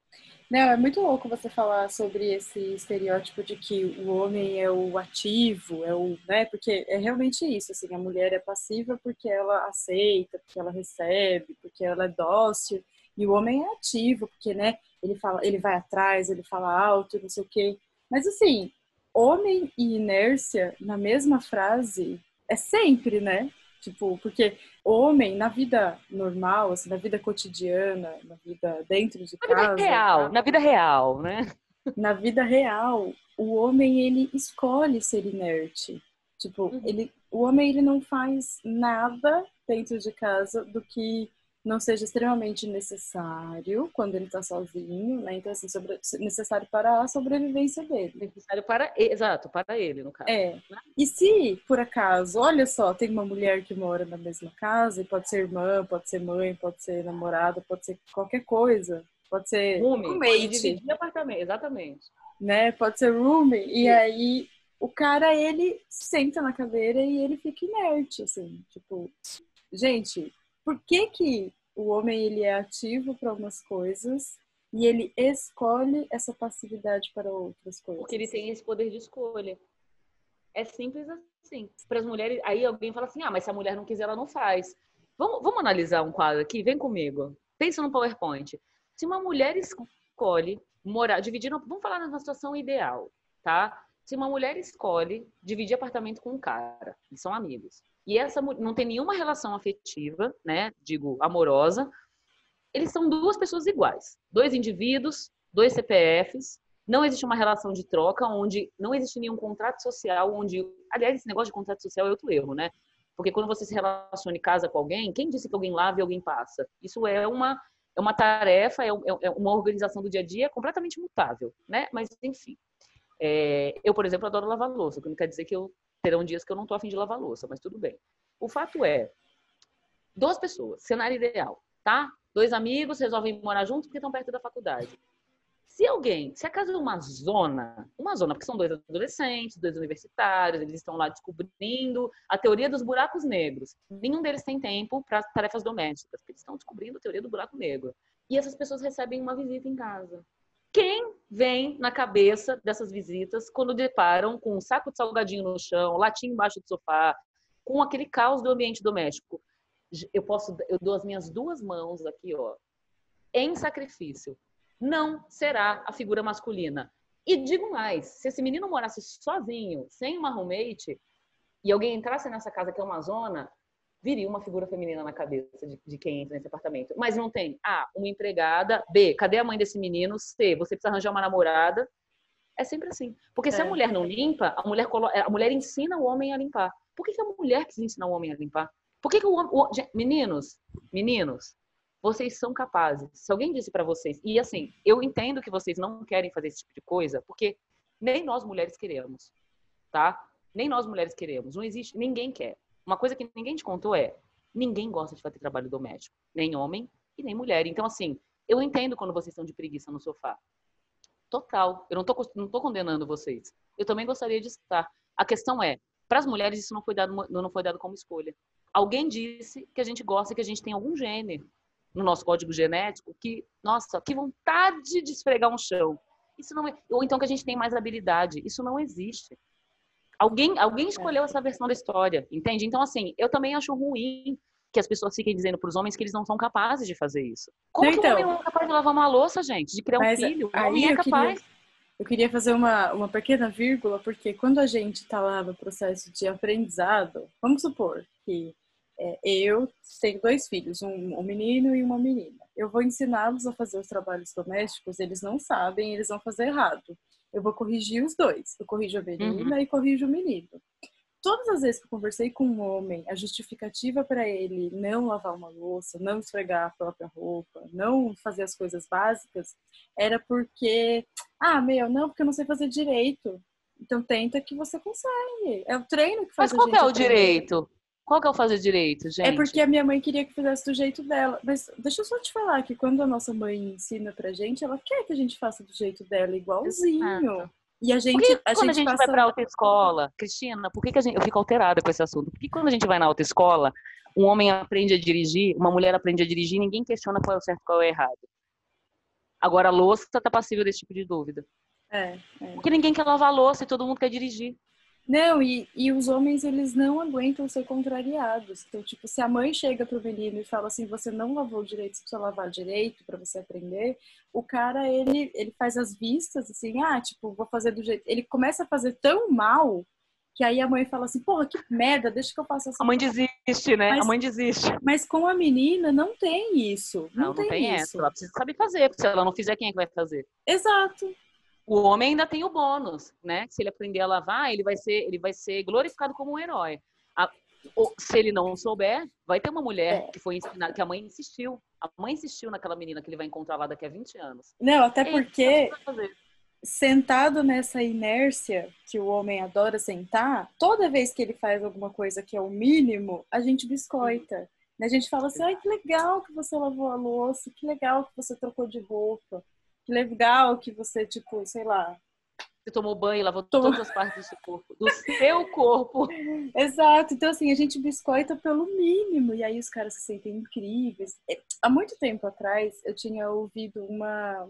Não, é muito louco você falar sobre esse estereótipo de que o homem é o ativo, é o, né? Porque é realmente isso, assim, a mulher é passiva porque ela aceita, porque ela recebe, porque ela é dócil, e o homem é ativo, porque, né, ele fala, ele vai atrás, ele fala alto, não sei o quê. Mas assim, homem e inércia na mesma frase é sempre, né? Tipo, porque homem, na vida normal, assim, na vida cotidiana, na vida dentro de na casa... Na vida real, na vida real, né? Na vida real, o homem, ele escolhe ser inerte. Tipo, uhum. ele, o homem, ele não faz nada dentro de casa do que não seja extremamente necessário quando ele está sozinho, né? Então, assim, sobre, necessário para a sobrevivência dele. Necessário para, exato, para ele, no caso. É. Né? E se, por acaso, olha só, tem uma mulher que mora na mesma casa, e pode ser irmã, pode ser mãe, pode ser namorada, pode ser qualquer coisa, pode ser roommate. Apartamento, exatamente. Né? Pode ser roomie, e aí o cara, ele senta na cadeira e ele fica inerte, assim, tipo, gente, por que que o homem ele é ativo para umas coisas e ele escolhe essa passividade para outras coisas? Porque ele tem esse poder de escolha. É simples assim. Para as mulheres, aí alguém fala assim: ah, mas se a mulher não quiser, ela não faz. Vamos, vamos analisar um quadro aqui? Vem comigo. Pensa no PowerPoint. Se uma mulher escolhe morar, dividir, vamos falar numa situação ideal, tá? Se uma mulher escolhe dividir apartamento com um cara, eles são amigos, e essa não tem nenhuma relação afetiva, né? Digo, amorosa. Eles são duas pessoas iguais, dois indivíduos dois CPFs, não existe uma relação de troca, onde não existe nenhum contrato social, onde. Aliás, esse negócio de contrato social é outro erro, né? Porque quando você se relaciona e casa com alguém, quem disse que alguém lava e alguém passa? Isso é uma, é uma tarefa, é, é, é uma organização do dia a dia completamente mutável, né? Mas, enfim. É, eu, por exemplo, adoro lavar louça, o que não quer dizer que eu terão dias que eu não estou afim de lavar louça, mas tudo bem. O fato é, duas pessoas, cenário ideal, tá? Dois amigos resolvem morar juntos porque estão perto da faculdade. Se alguém, se a casa é uma zona, uma zona, porque são dois adolescentes, dois universitários, eles estão lá descobrindo a teoria dos buracos negros. Nenhum deles tem tempo para tarefas domésticas, porque eles estão descobrindo a teoria do buraco negro. E essas pessoas recebem uma visita em casa. Quem vem na cabeça dessas visitas quando deparam com um saco de salgadinho no chão, latinha embaixo do sofá, com aquele caos do ambiente doméstico? Eu posso, eu dou as minhas duas mãos aqui, ó, em sacrifício não será a figura masculina. E digo mais, se esse menino morasse sozinho, sem uma roommate, e alguém entrasse nessa casa que é uma zona, viria uma figura feminina na cabeça de, de, quem entra nesse apartamento. Mas não tem A, uma empregada, B, cadê a mãe desse menino? C, você precisa arranjar uma namorada. É sempre assim. Porque se a é. mulher não limpa, a mulher, colo... a mulher ensina o homem a limpar. Por que, que a mulher quis ensinar o homem a limpar? Por que, que o, o... Meninos, meninos, vocês são capazes. Se alguém disse para vocês, e assim, eu entendo que vocês não querem fazer esse tipo de coisa, porque nem nós mulheres queremos, tá? Nem nós mulheres queremos. Não existe, ninguém quer. Uma coisa que ninguém te contou é, ninguém gosta de fazer trabalho doméstico, nem homem e nem mulher. Então assim, eu entendo quando vocês estão de preguiça no sofá. Total. Eu não tô, não tô condenando vocês. Eu também gostaria de estar. A questão é, para as mulheres isso não foi dado não foi dado como escolha. Alguém disse que a gente gosta que a gente tem algum gênero no nosso código genético que, nossa, que vontade de esfregar um chão. Isso não é, ou então que a gente tem mais habilidade. Isso não existe. Alguém, alguém escolheu essa versão da história, entende? Então, assim, eu também acho ruim que as pessoas fiquem dizendo para os homens que eles não são capazes de fazer isso. Como então, que um homem não é capaz de lavar uma louça, gente? De criar um filho? Homem é capaz. Queria, eu queria fazer uma, uma pequena vírgula, porque quando a gente está lá no processo de aprendizado, vamos supor que é, eu tenho dois filhos, um, um, menino e uma menina. Eu vou ensiná-los a fazer os trabalhos domésticos, eles não sabem, eles vão fazer errado. Eu vou corrigir os dois. Eu corrijo a menina uhum. e corrijo o menino. Todas as vezes que eu conversei com um homem, a justificativa para ele não lavar uma louça, não esfregar a própria roupa, não fazer as coisas básicas, era porque, ah, meu, não, porque eu não sei fazer direito. Então tenta que você consegue. É o treino que faz Mas qual é o direito? Qual que é o fazer direito, gente? É porque a minha mãe queria que fizesse do jeito dela. Mas deixa eu só te falar que quando a nossa mãe ensina pra gente, ela quer que a gente faça do jeito dela, igualzinho. E a gente. Por que, a quando gente a gente passa... vai pra autoescola, Cristina, por que, que a gente. Eu fico alterada com esse assunto. Por que quando a gente vai na autoescola, um homem aprende a dirigir, uma mulher aprende a dirigir, ninguém questiona qual é o certo e qual é o errado? Agora a louça tá passível desse tipo de dúvida. É, é. Porque ninguém quer lavar a louça e todo mundo quer dirigir. Não, e, e os homens, eles não aguentam ser contrariados. Então, tipo, se a mãe chega pro menino e fala assim, você não lavou direito, você precisa lavar direito para você aprender, o cara, ele, ele faz as vistas, assim, ah, tipo, vou fazer do jeito... Ele começa a fazer tão mal que aí a mãe fala assim, porra, que merda, deixa que eu faça assim. A mãe desiste, né? Mas, a mãe desiste. Mas com a menina não tem isso. Não, não tem, tem isso. essa. Ela precisa saber fazer, porque se ela não fizer, quem é que vai fazer? Exato. O homem ainda tem o bônus, né? Se ele aprender a lavar, ele vai ser, ele vai ser glorificado como um herói. A, ou, se ele não souber, vai ter uma mulher é. que foi ensinada, que a mãe insistiu. A mãe insistiu naquela menina que ele vai encontrar lá daqui a 20 anos. Não, até porque sentado nessa inércia que o homem adora sentar, toda vez que ele faz alguma coisa que é o mínimo, a gente biscoita. A gente fala assim, ai, que legal que você lavou a louça, que legal que você trocou de roupa legal que você, tipo, sei lá. Você tomou banho, lavou Tomou... todas as partes do seu corpo, do seu corpo. Exato. Então, assim, a gente biscoita pelo mínimo, e aí os caras se sentem incríveis. É, há muito tempo atrás, eu tinha ouvido uma.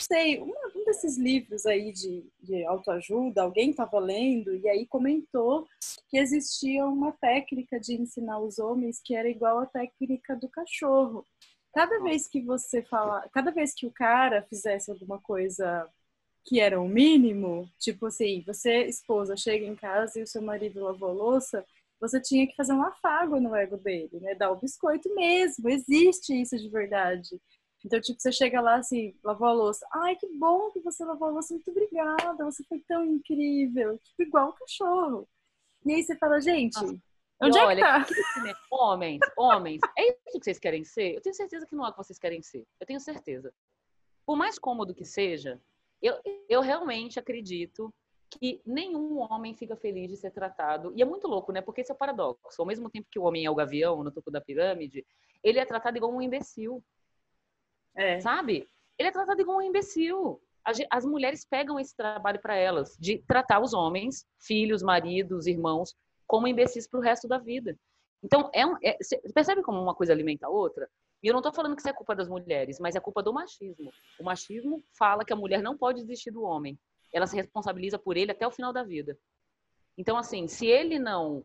Sei, uma, um desses livros aí de, de autoajuda, alguém estava lendo e aí comentou que existia uma técnica de ensinar os homens que era igual à técnica do cachorro. Cada vez que você fala, cada vez que o cara fizesse alguma coisa que era o mínimo, tipo assim, você, esposa, chega em casa e o seu marido lavou a louça, você tinha que fazer um afago no ego dele, né? Dar o biscoito mesmo, existe isso de verdade. Então, tipo, você chega lá assim, lavou a louça. Ai, que bom que você lavou a louça. Muito obrigada, você foi tão incrível. Tipo, igual o cachorro. E aí você fala, gente, Nossa. Onde e é olha, que tá? Que, homens, homens, é isso que vocês querem ser? Eu tenho certeza que não é o que vocês querem ser. Eu tenho certeza. Por mais cômodo que seja, eu, eu realmente acredito que nenhum homem fica feliz de ser tratado. E é muito louco, né? Porque esse é o paradoxo. Ao mesmo tempo que o homem é o gavião no topo da pirâmide, ele é tratado igual um imbecil. É. Sabe? Ele é tratado igual um imbecil. As mulheres pegam esse trabalho para elas, de tratar os homens, filhos, maridos, irmãos, como imbecis para o resto da vida. Então, é um, é, percebe como uma coisa alimenta a outra? E eu não estou falando que isso é culpa das mulheres, mas é culpa do machismo. O machismo fala que a mulher não pode desistir do homem. Ela se responsabiliza por ele até o final da vida. Então, assim, se ele não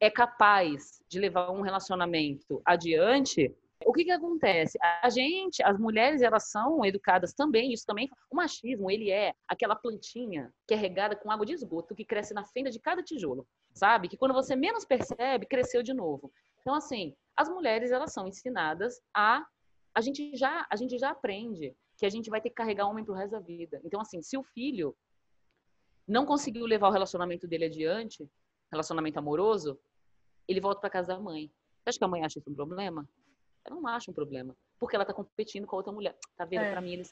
é capaz de levar um relacionamento adiante, o que que acontece? A gente, as mulheres, elas são educadas também, isso também, o machismo, ele é aquela plantinha que é regada com água de esgoto que cresce na fenda de cada tijolo, sabe? Que quando você menos percebe, cresceu de novo. Então, assim, as mulheres, elas são ensinadas a a gente já a gente já aprende que a gente vai ter que carregar o homem pro resto da vida. Então, assim, se o filho não conseguiu levar o relacionamento dele adiante, relacionamento amoroso, ele volta para casa da mãe. Você acha que a mãe acha isso um problema? Ela não acha um problema. Porque ela tá competindo com a outra mulher. Tá vendo? É. Pra mim, ele,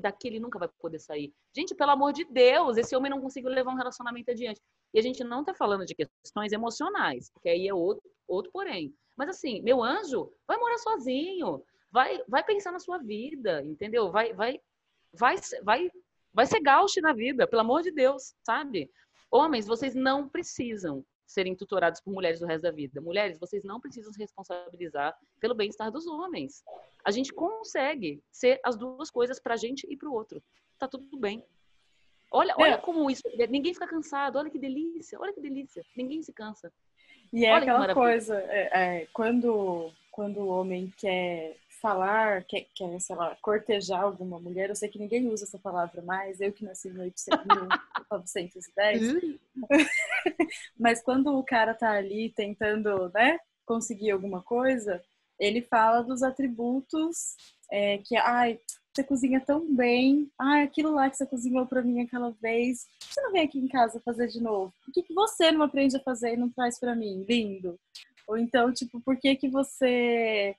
daqui ele nunca vai poder sair. Gente, pelo amor de Deus, esse homem não conseguiu levar um relacionamento adiante. E a gente não tá falando de questões emocionais, porque aí é outro, outro porém. Mas assim, meu anjo, vai morar sozinho. Vai, vai pensar na sua vida, entendeu? Vai, vai, vai, vai, vai ser gauche na vida, pelo amor de Deus, sabe? Homens, vocês não precisam serem tutorados por mulheres o resto da vida. Mulheres, vocês não precisam se responsabilizar pelo bem-estar dos homens. A gente consegue ser as duas coisas para a gente e para o outro. Tá tudo bem. Olha, olha é. como isso. Ninguém fica cansado. Olha que delícia. Olha que delícia. Ninguém se cansa. E é olha aquela coisa, é, é, quando, quando o homem quer falar, quer, quer, sei lá, cortejar alguma mulher, eu sei que ninguém usa essa palavra mais, eu que nasci em 1910. Mas quando o cara tá ali tentando, né, conseguir alguma coisa, ele fala dos atributos é, que, ai, você cozinha tão bem, ai, aquilo lá que você cozinhou para mim aquela vez, você não vem aqui em casa fazer de novo? Por que, que você não aprende a fazer e não traz para mim? Lindo. Ou então, tipo, por que que você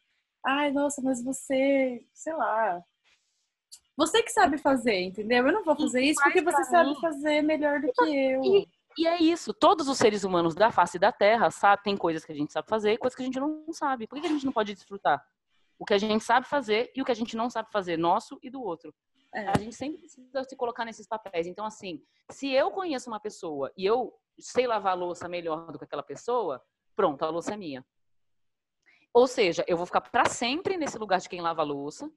ai, nossa, mas você, sei lá, você que sabe fazer, entendeu? Eu não vou fazer isso porque você sabe fazer melhor do que eu. E, e, é isso, todos os seres humanos da face da Terra sabem, tem coisas que a gente sabe fazer e coisas que a gente não sabe. Por que a gente não pode desfrutar? O que a gente sabe fazer e o que a gente não sabe fazer, nosso e do outro. É. A gente sempre precisa se colocar nesses papéis. Então, assim, se eu conheço uma pessoa e eu sei lavar a louça melhor do que aquela pessoa, pronto, a louça é minha. Ou seja, eu vou ficar para sempre nesse lugar de quem lava a louça.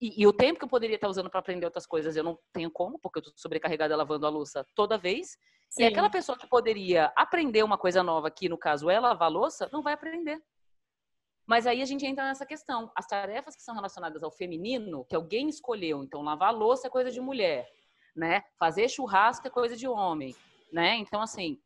E, e, o tempo que eu poderia estar usando para aprender outras coisas, eu não tenho como, porque eu estou sobrecarregada lavando a louça toda vez. Sim. E aquela pessoa que poderia aprender uma coisa nova, que no caso é lavar a louça, não vai aprender. Mas aí a gente entra nessa questão. As tarefas que são relacionadas ao feminino, que alguém escolheu, então lavar a louça é coisa de mulher, né? Fazer churrasco é coisa de homem, né? Então, assim,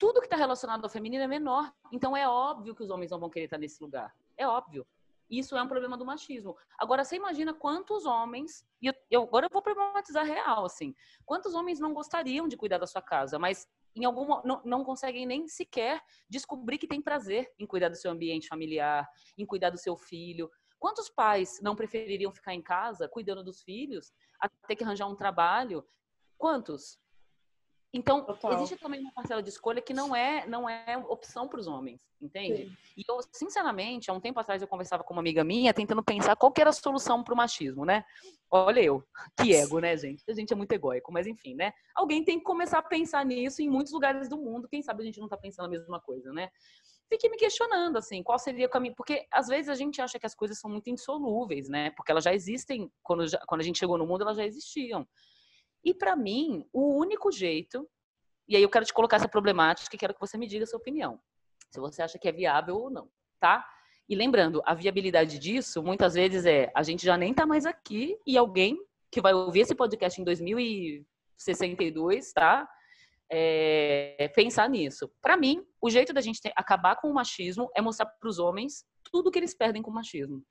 tudo que está relacionado ao feminino é menor. Então é óbvio que os homens não vão querer estar nesse lugar. É óbvio. Isso é um problema do machismo. Agora, você imagina quantos homens, e eu, agora eu vou problematizar real, assim, quantos homens não gostariam de cuidar da sua casa, mas em algum não, não conseguem nem sequer descobrir que tem prazer em cuidar do seu ambiente familiar, em cuidar do seu filho. Quantos pais não prefeririam ficar em casa cuidando dos filhos, até que arranjar um trabalho? Quantos? Então, Total. existe também uma parcela de escolha que não é, não é opção para os homens, entende? Sim. E eu, sinceramente, há um tempo atrás eu conversava com uma amiga minha tentando pensar qual era a solução para o machismo, né? Olha eu, que ego, né, gente? A gente é muito egóico, mas enfim, né? Alguém tem que começar a pensar nisso em muitos lugares do mundo. Quem sabe a gente não está pensando a mesma coisa, né? Fiquei me questionando, assim, qual seria o caminho. Porque às vezes a gente acha que as coisas são muito insolúveis, né? Porque elas já existem, quando, já, quando a gente chegou no mundo, elas já existiam. E para mim, o único jeito, e aí eu quero te colocar essa problemática e quero que você me diga a sua opinião, se você acha que é viável ou não, tá? E lembrando, a viabilidade disso muitas vezes é a gente já nem tá mais aqui e alguém que vai ouvir esse podcast em 2062, tá? É, pensar nisso. Para mim, o jeito da gente ter, acabar com o machismo é mostrar para os homens tudo que eles perdem com o machismo.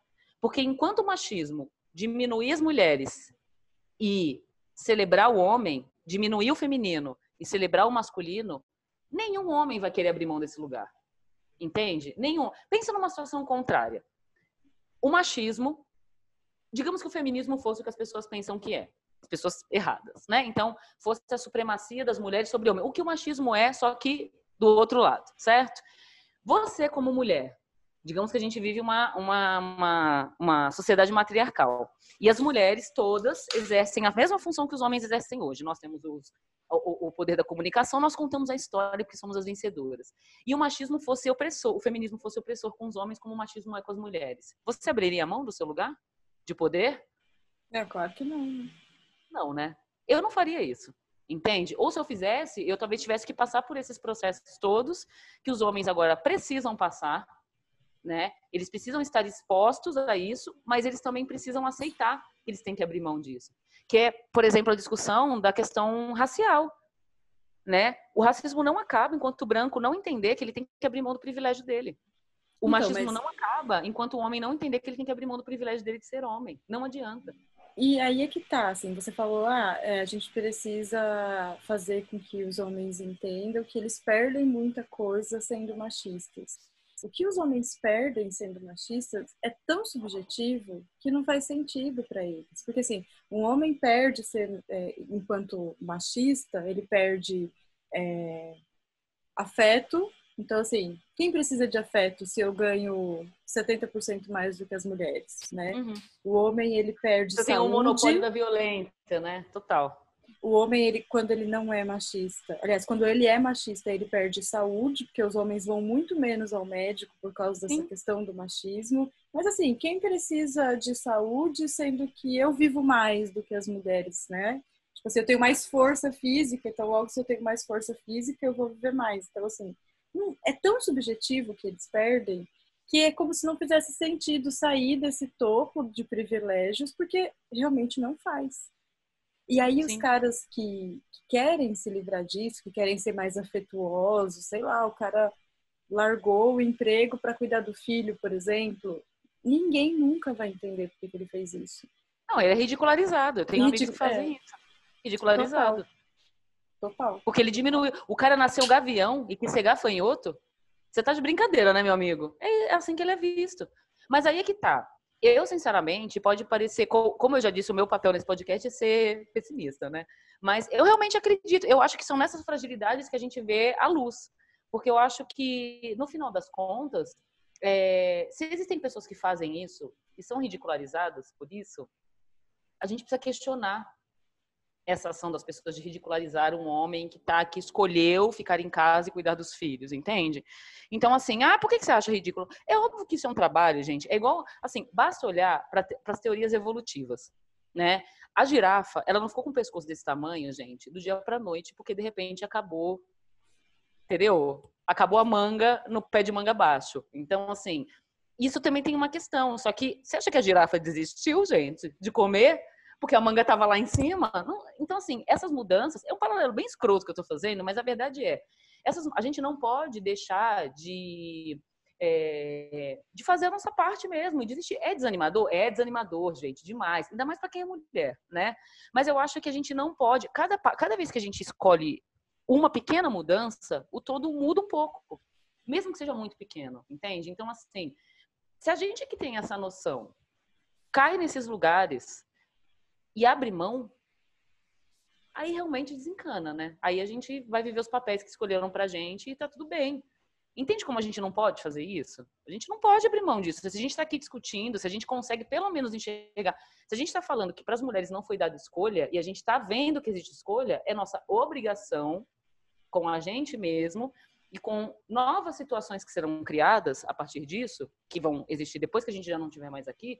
Porque enquanto o machismo diminuir as mulheres e celebrar o homem, diminuir o feminino e celebrar o masculino, nenhum homem vai querer abrir mão desse lugar. Entende? Nenhum. Pensa numa situação contrária. O machismo, digamos que o feminismo fosse o que as pessoas pensam que é. As pessoas erradas, né? Então, fosse a supremacia das mulheres sobre o homem. O que o machismo é, só que do outro lado, certo? Você, como mulher, digamos que a gente vive uma, uma, uma, uma, sociedade matriarcal. E as mulheres todas exercem a mesma função que os homens exercem hoje. Nós temos os, o, o, poder da comunicação, nós contamos a história porque somos as vencedoras. E o machismo fosse opressor, o feminismo fosse opressor com os homens, como o machismo é com as mulheres. Você abriria a mão do seu lugar de poder? É claro que não. Não, né? Eu não faria isso. Entende? Ou se eu fizesse, eu talvez tivesse que passar por esses processos todos que os homens agora precisam passar né? Eles precisam estar expostos a isso, mas eles também precisam aceitar que eles têm que abrir mão disso. Que é, por exemplo, a discussão da questão racial, né? O racismo não acaba enquanto o branco não entender que ele tem que abrir mão do privilégio dele. O então, machismo mas... não acaba enquanto o homem não entender que ele tem que abrir mão do privilégio dele de ser homem. Não adianta. E aí é que tá, assim, você falou, ah, é, a gente precisa fazer com que os homens entendam que eles perdem muita coisa sendo machistas o que os homens perdem sendo machistas é tão subjetivo que não faz sentido para eles. Porque, assim, um homem perde ser, é, enquanto machista, ele perde é, afeto. Então, assim, quem precisa de afeto se eu ganho 70% mais do que as mulheres, né? Uhum. O homem, ele perde Você saúde. tem o monopólio da violência, né? Total o homem, ele, quando ele não é machista, aliás, quando ele é machista, ele perde saúde, porque os homens vão muito menos ao médico por causa dessa Sim. questão do machismo. Mas assim, quem precisa de saúde, sendo que eu vivo mais do que as mulheres, né? Tipo assim, eu tenho mais força física, então logo se eu tenho mais força física, eu vou viver mais. Então, assim, é tão subjetivo que eles perdem que é como se não fizesse sentido sair desse topo de privilégios, porque realmente não faz. E aí Sim. os caras que, que, querem se livrar disso, que querem ser mais afetuosos, sei lá, o cara largou o emprego para cuidar do filho, por exemplo, ninguém nunca vai entender por que ele fez isso. Não, ele é ridicularizado. Eu tenho Ridic... amigos que fazem é. isso. Ridicularizado. Total. Total. Porque ele diminuiu. O cara nasceu gavião e quis ser gafanhoto. Você tá de brincadeira, né, meu amigo? É assim que ele é visto. Mas aí é que tá. Eu, sinceramente, pode parecer, como eu já disse, o meu papel nesse podcast é ser pessimista, né? Mas eu realmente acredito, eu acho que são nessas fragilidades que a gente vê a luz. Porque eu acho que, no final das contas, é, se existem pessoas que fazem isso e são ridicularizadas por isso, a gente precisa questionar essa ação das pessoas de ridicularizar um homem que tá que escolheu ficar em casa e cuidar dos filhos, entende? Então, assim, ah, por que você acha ridículo? É óbvio que isso é um trabalho, gente. É igual, assim, basta olhar para as teorias evolutivas, né? A girafa, ela não ficou com o pescoço desse tamanho, gente, do dia para noite, porque de repente acabou, entendeu? Acabou a manga no pé de manga baixo. Então, assim, isso também tem uma questão. Só que você acha que a girafa desistiu, gente, de comer? Porque a manga estava lá em cima. Não, então, assim, essas mudanças, é um paralelo bem escroto que eu estou fazendo, mas a verdade é, essas, a gente não pode deixar de, é, de fazer a nossa parte mesmo, de desistir. É desanimador? É desanimador, gente, demais. Ainda mais para quem é mulher, né? Mas eu acho que a gente não pode, cada, cada vez que a gente escolhe uma pequena mudança, o todo muda um pouco. Mesmo que seja muito pequeno, entende? Então, assim, se a gente que tem essa noção cai nesses lugares e abre mão, aí realmente desencana, né? Aí a gente vai viver os papéis que escolheram pra gente e tá tudo bem. Entende como a gente não pode fazer isso? A gente não pode abrir mão disso. Se a gente está aqui discutindo, se a gente consegue pelo menos enxergar, se a gente está falando que para as mulheres não foi dada escolha e a gente está vendo que existe escolha, é nossa obrigação com a gente mesmo e com novas situações que serão criadas a partir disso, que vão existir depois que a gente já não estiver mais aqui,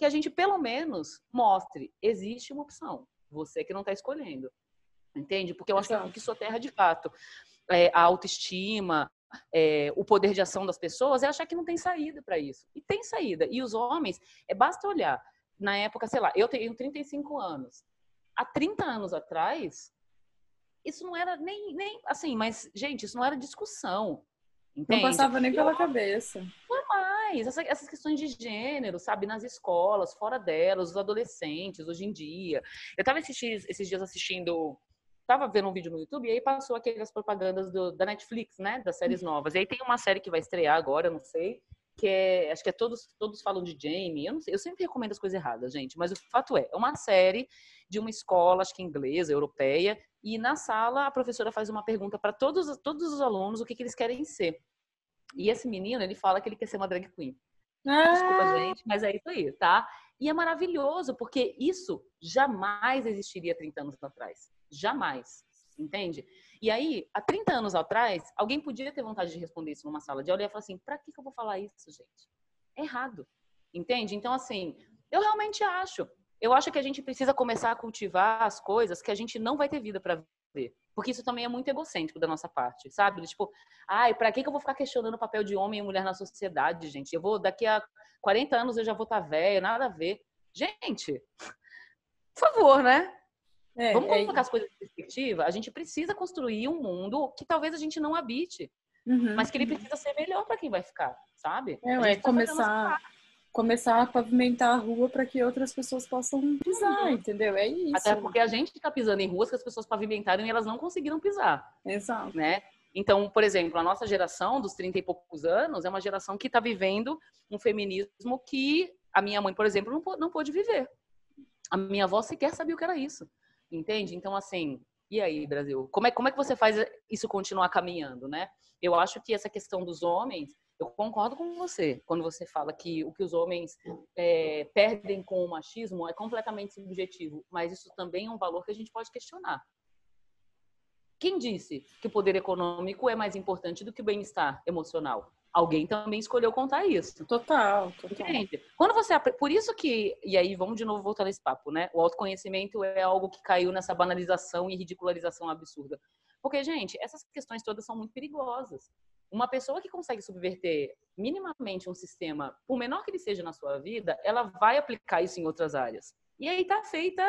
que a gente pelo menos mostre, existe uma opção, você que não está escolhendo. Entende? Porque eu acho que isso terra de fato. É, a autoestima, é, o poder de ação das pessoas é achar que não tem saída para isso. E tem saída. E os homens, é, basta olhar. Na época, sei lá, eu tenho 35 anos. Há 30 anos atrás, isso não era nem, nem assim, mas, gente, isso não era discussão. Entende? Não passava nem pela cabeça. Jamais mais essa, essas questões de gênero, sabe, nas escolas, fora delas, os adolescentes, hoje em dia. Eu estava esses, esses dias assistindo tava vendo um vídeo no YouTube e aí passou aquelas propagandas do, da Netflix, né? Das séries novas. E aí tem uma série que vai estrear agora, eu não sei, que é, acho que é todos, todos falam de Jamie, eu não sei, eu sempre recomendo as coisas erradas, gente, mas o fato é, é uma série de uma escola, acho que inglesa, europeia, e na sala a professora faz uma pergunta para todos, todos os alunos o que, que eles querem ser. E esse menino, ele fala que ele quer ser uma drag queen. Ah. Desculpa, gente, mas é isso aí, tá? E é maravilhoso, porque isso jamais existiria 30 anos atrás. Jamais. Entende? E aí, há 30 anos atrás, alguém podia ter vontade de responder isso numa sala de aula e ia falar assim: pra que, que eu vou falar isso, gente? É errado. Entende? Então, assim, eu realmente acho. Eu acho que a gente precisa começar a cultivar as coisas que a gente não vai ter vida para ver. Porque isso também é muito egocêntrico da nossa parte, sabe? Tipo, ai, pra que, que eu vou ficar questionando o papel de homem e mulher na sociedade, gente? Eu vou, daqui a 40 anos eu já vou estar tá velha, nada a ver. Gente, por favor, né? É, Vamos é colocar é... as coisas em perspectiva. A gente precisa construir um mundo que talvez a gente não habite, uhum, mas que ele uhum. precisa ser melhor para quem vai ficar, sabe? É, é começar, começar a pavimentar a rua para que outras pessoas possam pisar, uhum. entendeu? É isso. Até porque a gente está pisando em ruas que as pessoas pavimentaram e elas não conseguiram pisar. Exato. Né? Então, por exemplo, a nossa geração dos 30 e poucos anos é uma geração que está vivendo um feminismo que a minha mãe, por exemplo, não, não pôde viver. A minha avó sequer sabia o que era isso. Entende? Então, assim, e aí, Brasil? Como é, como é que você faz isso continuar caminhando, né? Eu acho que essa questão dos homens, eu concordo com você quando você fala que o que os homens é, perdem com o machismo é completamente subjetivo, mas isso também é um valor que a gente pode questionar. Quem disse que o poder econômico é mais importante do que o bem-estar emocional? alguém também escolheu contar isso. Total, total. Quando você por isso que e aí vamos de novo voltar nesse papo, né? O autoconhecimento é algo que caiu nessa banalização e ridicularização absurda. Porque gente, essas questões todas são muito perigosas. Uma pessoa que consegue subverter minimamente um sistema, por menor que ele seja na sua vida, ela vai aplicar isso em outras áreas. E aí tá feita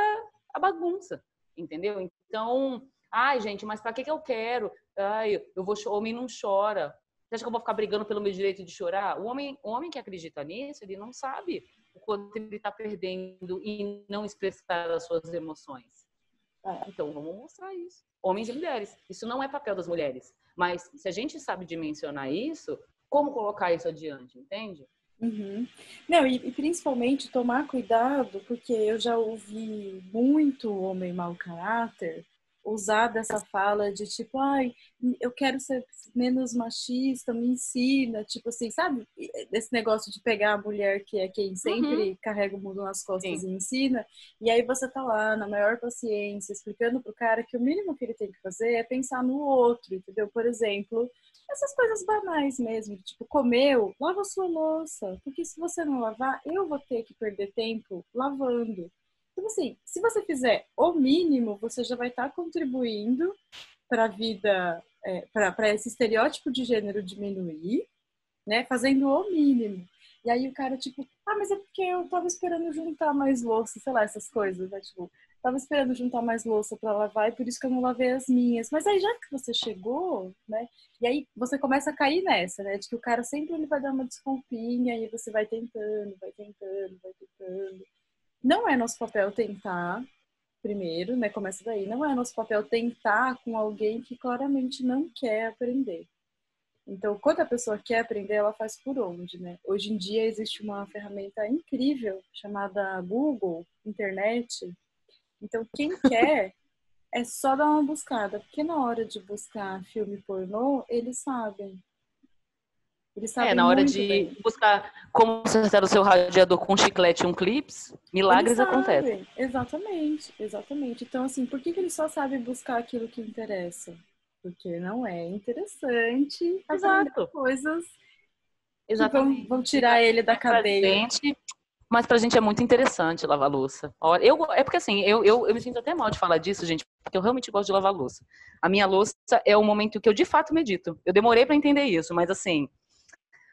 a bagunça, entendeu? Então, ai, gente, mas para que que eu quero? Ai, eu vou homem não chora. Você acha que eu vou ficar brigando pelo meu direito de chorar? O homem, o homem que acredita nisso, ele não sabe o quanto ele está perdendo em não expressar as suas emoções. É. Então, vamos mostrar isso. Homens e mulheres. Isso não é papel das mulheres. Mas se a gente sabe dimensionar isso, como colocar isso adiante, entende? Uhum. Não, e, e, principalmente tomar cuidado, porque eu já ouvi muito homem mau caráter usar dessa fala de tipo, ai, eu quero ser menos machista, me ensina, tipo assim, sabe? Esse negócio de pegar a mulher que é quem sempre uhum. carrega o mundo nas costas Sim. e ensina, e aí você tá lá na maior paciência, explicando pro cara que o mínimo que ele tem que fazer é pensar no outro, entendeu? Por exemplo, essas coisas banais mesmo, tipo, comeu, lava sua louça, porque se você não lavar, eu vou ter que perder tempo lavando. Então, assim, se você fizer o mínimo, você já vai estar tá contribuindo para a vida, é, para esse estereótipo de gênero diminuir, né? Fazendo o mínimo. E aí o cara, tipo, ah, mas é porque eu tava esperando juntar mais louça, sei lá, essas coisas, né? Tipo, tava esperando juntar mais louça para lavar e por isso que eu não lavei as minhas. Mas aí já que você chegou, né? E aí você começa a cair nessa, né? De que o cara sempre ele vai dar uma desculpinha e você vai tentando, vai tentando, vai tentando. Não é nosso papel tentar, primeiro, né? Começa daí. Não é nosso papel tentar com alguém que claramente não quer aprender. Então, quando a pessoa quer aprender, ela faz por onde, né? Hoje em dia existe uma ferramenta incrível chamada Google, internet. Então, quem quer é só dar uma buscada, porque na hora de buscar filme pornô, eles sabem. É, na hora de bem. buscar como acertar o seu radiador com um chiclete e um clips, milagres acontecem. Exatamente, exatamente. Então, assim, por que, que eles só sabem buscar aquilo que interessa? Porque não é interessante Exato. coisas Exatamente. que vão, vão tirar ele da cadeia. Mas pra gente é muito interessante lavar louça. Eu, é porque assim, eu, eu, eu me sinto até mal de falar disso, gente, porque eu realmente gosto de lavar louça. A minha louça é o momento que eu de fato medito. Eu demorei para entender isso, mas assim,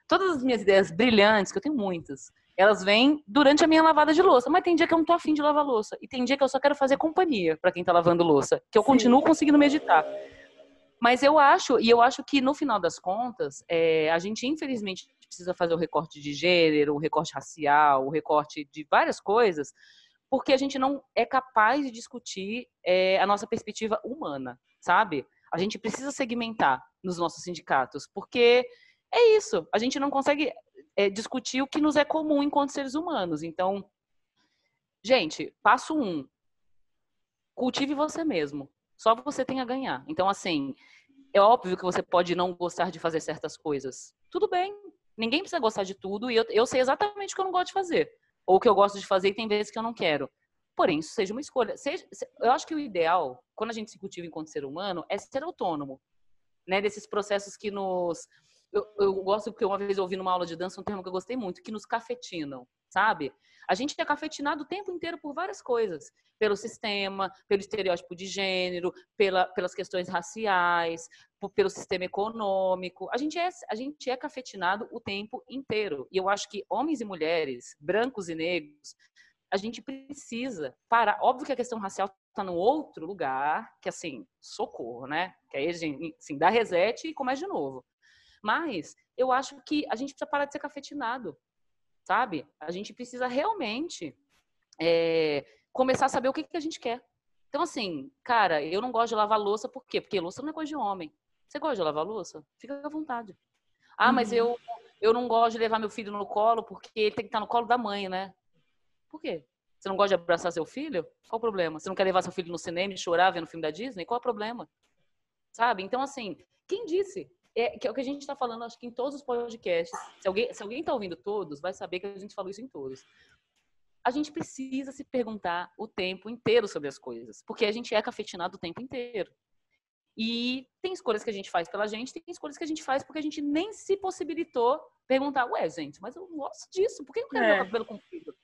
todas as minhas ideias brilhantes, que eu tenho muitas, elas vêm durante a minha lavada de louça. Mas tem dia que eu não tô afim de lavar louça. E tem dia que eu só quero fazer companhia para quem tá lavando louça. Que eu Sim. continuo conseguindo meditar. Mas eu acho, e eu acho que no final das contas, é, a gente infelizmente precisa fazer o recorte de gênero, o recorte racial, o recorte de várias coisas, porque a gente não é capaz de discutir é, a nossa perspectiva humana, sabe? A gente precisa segmentar nos nossos sindicatos, porque é isso, a gente não consegue é, discutir o que nos é comum enquanto seres humanos. Então, gente, passo um, cultive você mesmo. Só você tem a ganhar. Então, assim, é óbvio que você pode não gostar de fazer certas coisas. Tudo bem. Ninguém precisa gostar de tudo e eu, eu sei exatamente o que eu não gosto de fazer. Ou o que eu gosto de fazer e tem vezes que eu não quero. Porém, isso seja uma escolha. Seja, eu acho que o ideal, quando a gente se cultiva enquanto ser humano, é ser autônomo. Né? Desses processos que nos. Eu, eu gosto porque uma vez eu ouvi numa aula de dança um termo que eu gostei muito, que nos cafetinam, sabe? A gente é cafetinado o tempo inteiro por várias coisas. Pelo sistema, pelo estereótipo de gênero, pela, pelas questões raciais, pelo sistema econômico. A gente, é, a gente é cafetinado o tempo inteiro. E eu acho que homens e mulheres, brancos e negros, a gente precisa parar. Óbvio que a questão racial está num outro lugar, que assim, socorro, né? Que aí a gente assim, dá reset e começa de novo. Mas eu acho que a gente precisa parar de ser cafetinado sabe? A gente precisa realmente é, começar a saber o que, que a gente quer. Então, assim, cara, eu não gosto de lavar louça, por quê? Porque louça não é coisa de homem. Você gosta de lavar louça? Fica à vontade. Ah, uhum. mas eu, eu não gosto de levar meu filho no colo porque ele tem que estar no colo da mãe, né? Por quê? Você não gosta de abraçar seu filho? Qual o problema? Você não quer levar seu filho no cinema e chorar vendo filme da Disney? Qual é o problema? Sabe? Então, assim, quem disse é, que é o que a gente está falando, acho que em todos os podcasts. Se alguém se alguém está ouvindo todos, vai saber que a gente falou isso em todos. A gente precisa se perguntar o tempo inteiro sobre as coisas, porque a gente é cafetinado o tempo inteiro. E tem escolhas que a gente faz pela gente, tem escolhas que a gente faz porque a gente nem se possibilitou perguntar, ué, gente, mas eu não gosto disso, por que eu não quero é. meu cabelo comprido?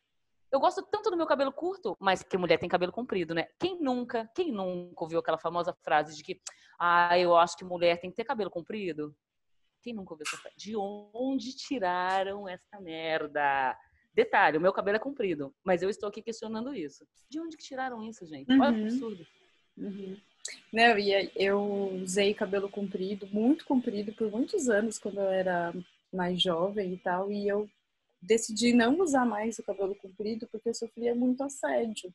Eu gosto tanto do meu cabelo curto, mas que mulher tem cabelo comprido, né? Quem nunca, quem nunca ouviu aquela famosa frase de que, ah, eu acho que mulher tem que ter cabelo comprido? Quem nunca ouviu essa frase? De onde tiraram essa merda? Detalhe, o meu cabelo é comprido, mas eu estou aqui questionando isso. De onde que tiraram isso, gente? Uhum. Olha que absurdo. Uhum. Não, e eu usei cabelo comprido, muito comprido, por muitos anos, quando eu era mais jovem e tal, e eu decidi não usar mais o cabelo comprido porque eu sofria muito assédio.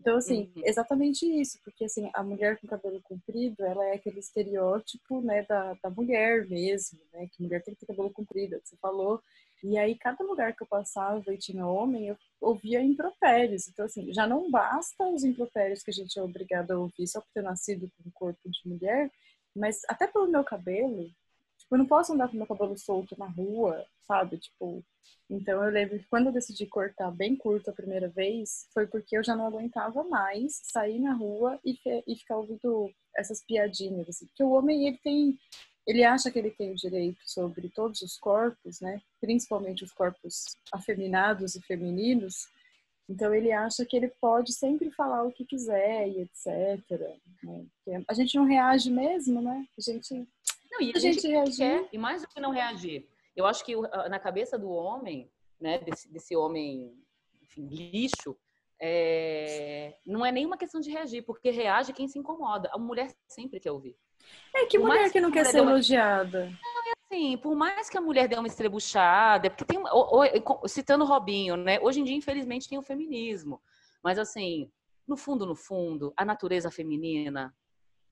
Então, assim, uhum. exatamente isso, porque, assim, a mulher com cabelo comprido, ela é aquele estereótipo, né, da, da mulher mesmo, né, que mulher tem que ter cabelo comprido, é que você falou. E aí, cada lugar que eu passava e tinha homem, eu ouvia impropérios. Então, assim, já não basta os impropérios que a gente é obrigado a ouvir só por ter nascido com um corpo de mulher, mas até pelo meu cabelo, eu não posso andar com meu cabelo solto na rua, sabe? Tipo, então eu lembro que quando eu decidi cortar bem curto a primeira vez, foi porque eu já não aguentava mais sair na rua e, e ficar ouvindo essas piadinhas, assim. Porque o homem, ele tem ele acha que ele tem o direito sobre todos os corpos, né? Principalmente os corpos afeminados e femininos. Então ele acha que ele pode sempre falar o que quiser e etc. Né? A gente não reage mesmo, né? A gente não, e a, a gente, gente quer, e mais do que não reagir. Eu acho que na cabeça do homem, né, desse, desse homem, enfim, lixo, é, não é nenhuma questão de reagir, porque reage quem se incomoda. A mulher sempre quer ouvir. É que por mulher que não quer ser elogiada. Não, é assim, por mais que a mulher dê uma estrebuchada, é porque tem, citando Robinho, né? Hoje em dia, infelizmente, tem o feminismo. Mas assim, no fundo, no fundo, a natureza feminina,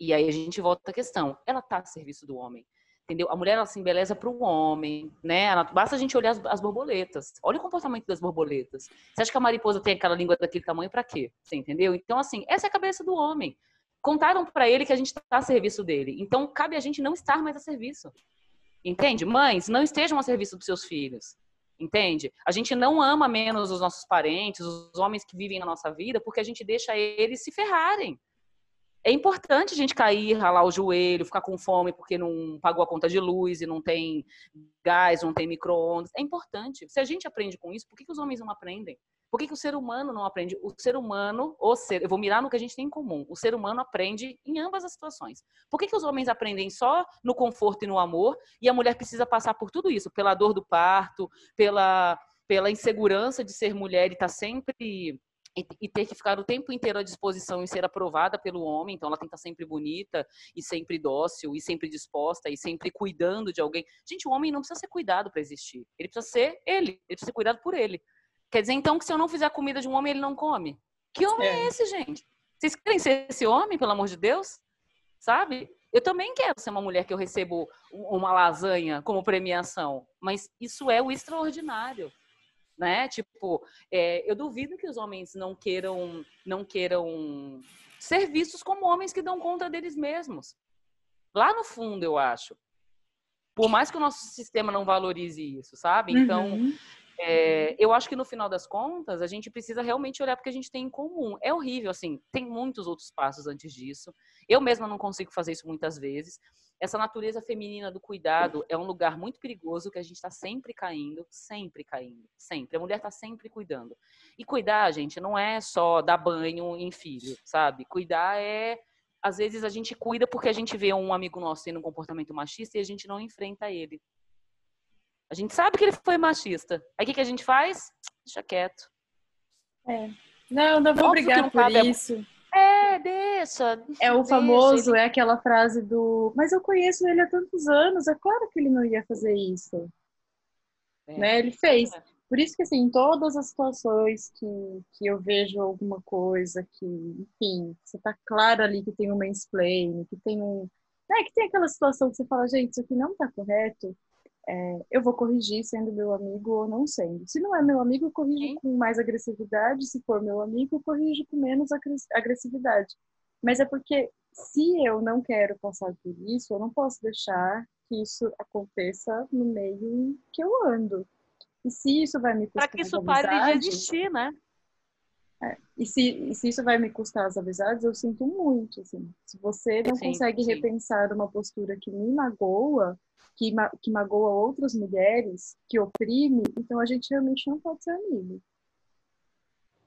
e aí a gente volta à questão, ela está a serviço do homem. Entendeu? A mulher ela se embeleza para o homem, né? Basta a gente olhar as, as, borboletas. Olha o comportamento das borboletas. Você acha que a mariposa tem aquela língua daquele tamanho para quê? Você entendeu? Então, assim, essa é a cabeça do homem. Contaram para ele que a gente está a serviço dele. Então, cabe a gente não estar mais a serviço. Entende? Mães, não estejam a serviço dos seus filhos. Entende? A gente não ama menos os nossos parentes, os homens que vivem na nossa vida, porque a gente deixa eles se ferrarem. É importante a gente cair, ralar o joelho, ficar com fome porque não pagou a conta de luz e não tem gás, não tem micro-ondas. É importante. Se a gente aprende com isso, por que, que os homens não aprendem? Por que, que o ser humano não aprende? O ser humano, o ser, eu vou mirar no que a gente tem em comum. O ser humano aprende em ambas as situações. Por que, que os homens aprendem só no conforto e no amor e a mulher precisa passar por tudo isso? Pela dor do parto, pela, pela insegurança de ser mulher e estar tá sempre e, ter que ficar o tempo inteiro à disposição em ser aprovada pelo homem, então ela tem que estar sempre bonita e sempre dócil e sempre disposta e sempre cuidando de alguém. Gente, o homem não precisa ser cuidado para existir. Ele precisa ser ele, ele precisa ser cuidado por ele. Quer dizer então que se eu não fizer a comida de um homem, ele não come? Que homem é, é esse, gente? Vocês querem ser esse homem, pelo amor de Deus? Sabe? Eu também quero ser uma mulher que eu recebo uma lasanha como premiação, mas isso é o extraordinário né? Tipo, é, eu duvido que os homens não queiram, não queiram ser vistos como homens que dão conta deles mesmos. Lá no fundo, eu acho. Por mais que o nosso sistema não valorize isso, sabe? Então, uhum. É, eu acho que no final das contas, a gente precisa realmente olhar porque a gente tem em comum. É horrível, assim, tem muitos outros passos antes disso. Eu mesma não consigo fazer isso muitas vezes. Essa natureza feminina do cuidado é um lugar muito perigoso que a gente está sempre caindo, sempre caindo, sempre. A mulher está sempre cuidando. E cuidar, gente, não é só dar banho em filho, sabe? Cuidar é às vezes a gente cuida porque a gente vê um amigo nosso tendo um comportamento machista e a gente não enfrenta ele. A gente sabe que ele foi machista. Aí o que, que a gente faz? Deixa quieto. É. Não, não vou brigar por isso. É, deixa. É o famoso, ele... é aquela frase do. Mas eu conheço ele há tantos anos, é claro que ele não ia fazer isso. É. Né? Ele fez. É. Por isso que, assim, em todas as situações que, que eu vejo alguma coisa que, enfim, você tá claro ali que tem um mansplaining, que tem um. Né, que tem aquela situação que você fala, gente, isso aqui não tá correto é, eu vou corrigir sendo meu amigo ou não sendo. Se não é meu amigo, eu corrijo Sim. com mais agressividade. Se for meu amigo, eu corrijo com menos agressividade. Mas é porque se eu não quero passar por isso, eu não posso deixar que isso aconteça no meio que eu ando. E se isso vai me custar. Para que isso pare de existir, né? É, e, se, e se isso vai me custar as amizades, eu sinto muito. Assim. Se você não sim, consegue sim. repensar uma postura que me magoa, que, ma que magoa outras mulheres, que oprime, então a gente realmente não pode ser amigo.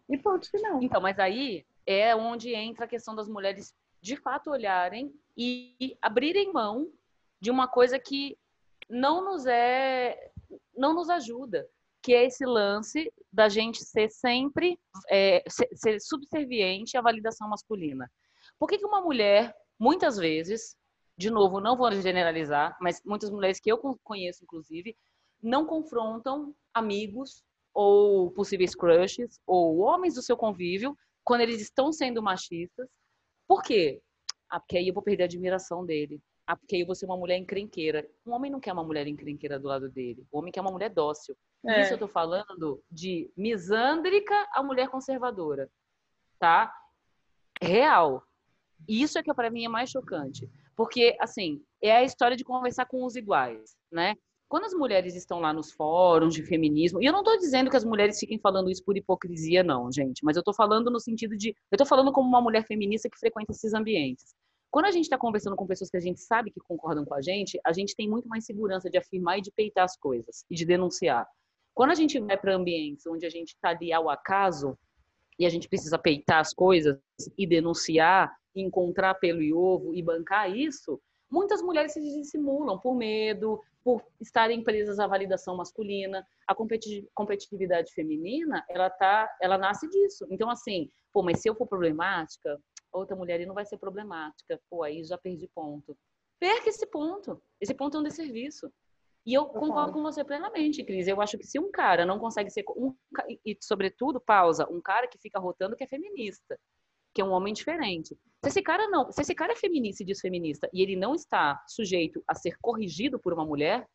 E ponto final. Então, mas aí é onde entra a questão das mulheres de fato olharem e abrirem mão de uma coisa que não nos é não nos ajuda que é esse lance da gente ser sempre é, ser, ser, subserviente à validação masculina. Por que, que uma mulher, muitas vezes, de novo, não vou generalizar, mas muitas mulheres que eu conheço, inclusive, não confrontam amigos ou possíveis crushes ou homens do seu convívio quando eles estão sendo machistas. Por quê? Ah, porque aí eu vou perder a admiração dele. Ah, porque aí eu vou ser uma mulher encrenqueira. Um homem não quer uma mulher encrenqueira do lado dele. O homem quer uma mulher dócil. É. Isso eu tô falando de misândrica a mulher conservadora, tá? Real. Isso é que para mim é mais chocante. Porque, assim, é a história de conversar com os iguais, né? Quando as mulheres estão lá nos fóruns de feminismo, e eu não estou dizendo que as mulheres fiquem falando isso por hipocrisia, não, gente, mas eu estou falando no sentido de. Eu estou falando como uma mulher feminista que frequenta esses ambientes. Quando a gente está conversando com pessoas que a gente sabe que concordam com a gente, a gente tem muito mais segurança de afirmar e de peitar as coisas e de denunciar. Quando a gente vai para ambientes onde a gente está ali ao acaso e a gente precisa peitar as coisas e denunciar, encontrar pelo e ovo e bancar isso, muitas mulheres se dissimulam por medo, por estarem presas à validação masculina. A competitividade feminina, ela tá, ela nasce disso. Então assim, pô, mas se eu for problemática, outra mulher não vai ser problemática. Pô, aí já perdi ponto. Perca esse ponto. Esse ponto é um desserviço. E eu concordo com você plenamente, Cris. Eu acho que se um cara não consegue ser. Um, e, sobretudo, pausa, um cara que fica rotando que é feminista, que é um homem diferente. Se esse cara não. Se esse cara é feminista e diz feminista e ele não está sujeito a ser corrigido por uma mulher,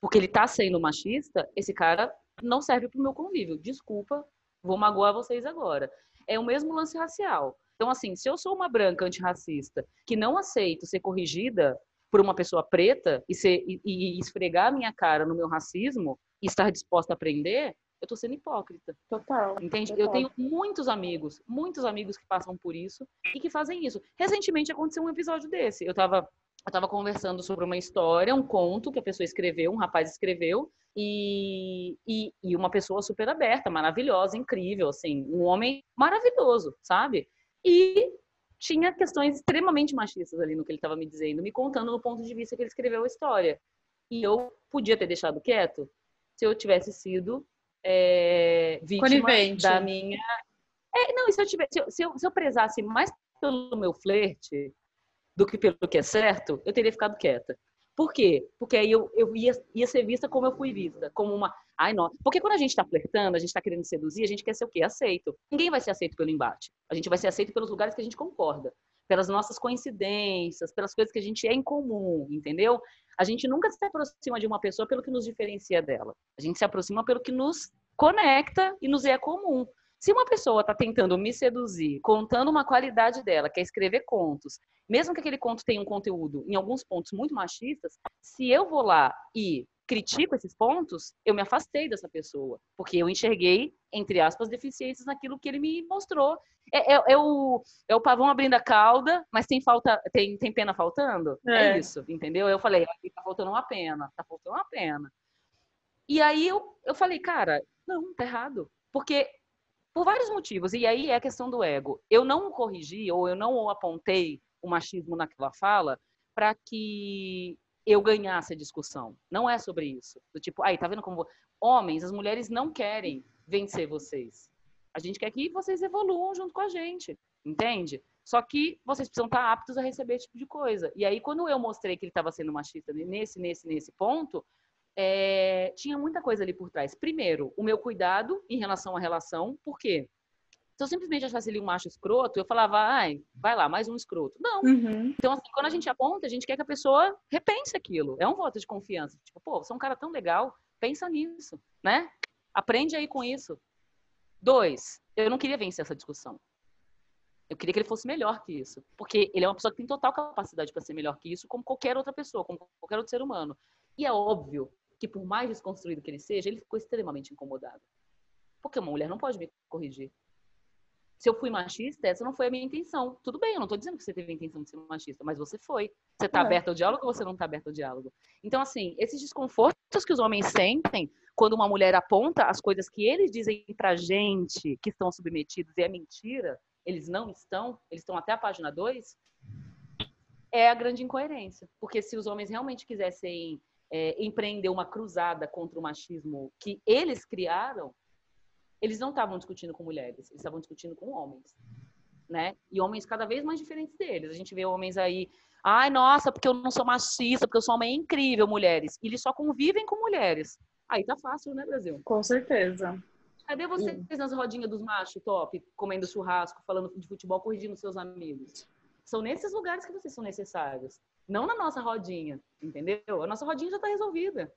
porque ele está sendo machista, esse cara não serve para o meu convívio. Desculpa, vou magoar vocês agora. É o mesmo lance racial. Então, assim, se eu sou uma branca antirracista que não aceito ser corrigida por uma pessoa preta e, ser, e, e esfregar a minha cara no meu racismo e estar disposta a aprender, eu tô sendo hipócrita. Total. Entende? Total. Eu tenho muitos amigos, muitos amigos que passam por isso e que fazem isso. Recentemente aconteceu um episódio desse. Eu tava, eu tava conversando sobre uma história, um conto que a pessoa escreveu, um rapaz escreveu, e, e, e uma pessoa super aberta, maravilhosa, incrível, assim, um homem maravilhoso, sabe? E tinha questões extremamente machistas ali no que ele estava me dizendo, me contando no ponto de vista que ele escreveu a história. E eu podia ter deixado quieto se eu tivesse sido é, vítima Conivente. da minha É, não, e se eu, tiver, se eu, se eu, se eu prezasse mais pelo meu flerte do que pelo que é certo, eu teria ficado quieta. Por quê? Porque aí eu, eu ia, ia ser vista como eu fui vista, como uma. Ai. Porque quando a gente está flertando, a gente está querendo seduzir, a gente quer ser o quê? Aceito. Ninguém vai ser aceito pelo embate. A gente vai ser aceito pelos lugares que a gente concorda, pelas nossas coincidências, pelas coisas que a gente é em comum, entendeu? A gente nunca se aproxima de uma pessoa pelo que nos diferencia dela. A gente se aproxima pelo que nos conecta e nos é comum. Se uma pessoa está tentando me seduzir, contando uma qualidade dela, quer escrever contos, mesmo que aquele conto tenha um conteúdo em alguns pontos muito machistas, se eu vou lá e critico esses pontos, eu me afastei dessa pessoa, porque eu enxerguei, entre aspas, deficiências naquilo que ele me mostrou. É, é, é o, é o pavão abrindo a cauda, mas tem, falta, tem, tem pena faltando? É. é isso, entendeu? Eu falei, tá faltando uma pena, tá faltando uma pena. E aí eu, eu falei, cara, não, tá errado. Porque por vários motivos. E aí é a questão do ego. Eu não corrigi ou eu não apontei o machismo naquela fala para que eu ganhasse a discussão. Não é sobre isso. Do tipo, aí, tá vendo como homens, as mulheres não querem vencer vocês. A gente quer que vocês evoluam junto com a gente, entende? Só que vocês precisam estar aptos a receber esse tipo de coisa. E aí, quando eu mostrei que ele estava sendo machista nesse, nesse, nesse ponto, é, tinha muita coisa ali por trás. Primeiro, o meu cuidado em relação à relação, por quê? Se eu simplesmente achasse ele um macho escroto, eu falava, ai, vai lá, mais um escroto. Não. Uhum. Então, assim, quando a gente aponta, a gente quer que a pessoa repense aquilo. É um voto de confiança. Tipo, pô, você é um cara tão legal, pensa nisso, né? Aprende aí com isso. Dois, eu não queria vencer essa discussão. Eu queria que ele fosse melhor que isso. Porque ele é uma pessoa que tem total capacidade para ser melhor que isso, como qualquer outra pessoa, como qualquer outro ser humano. E é óbvio que por mais desconstruído que ele seja, ele ficou extremamente incomodado. Porque uma mulher não pode me corrigir. Se eu fui machista, essa não foi a minha intenção. Tudo bem, eu não estou dizendo que você teve a intenção de ser machista, mas você foi. Você está é. aberto ao diálogo ou você não está aberto ao diálogo? Então, assim, esses desconfortos que os homens sentem quando uma mulher aponta as coisas que eles dizem pra gente que estão submetidos e é mentira, eles não estão, eles estão até a página 2, é a grande incoerência. Porque se os homens realmente quisessem é, empreender uma cruzada contra o machismo que eles criaram, eles não estavam discutindo com mulheres, eles estavam discutindo com homens, né? E homens cada vez mais diferentes deles. A gente vê homens aí, ai, nossa, porque eu não sou machista, porque eu sou homem incrível, mulheres. E eles só convivem com mulheres. Aí tá fácil, né, Brasil? Com certeza. Cadê vocês nas rodinhas dos machos top, comendo churrasco, falando de futebol, corrigindo seus amigos? São nesses lugares que vocês são necessários. Não na nossa rodinha, entendeu? A nossa rodinha já está resolvida.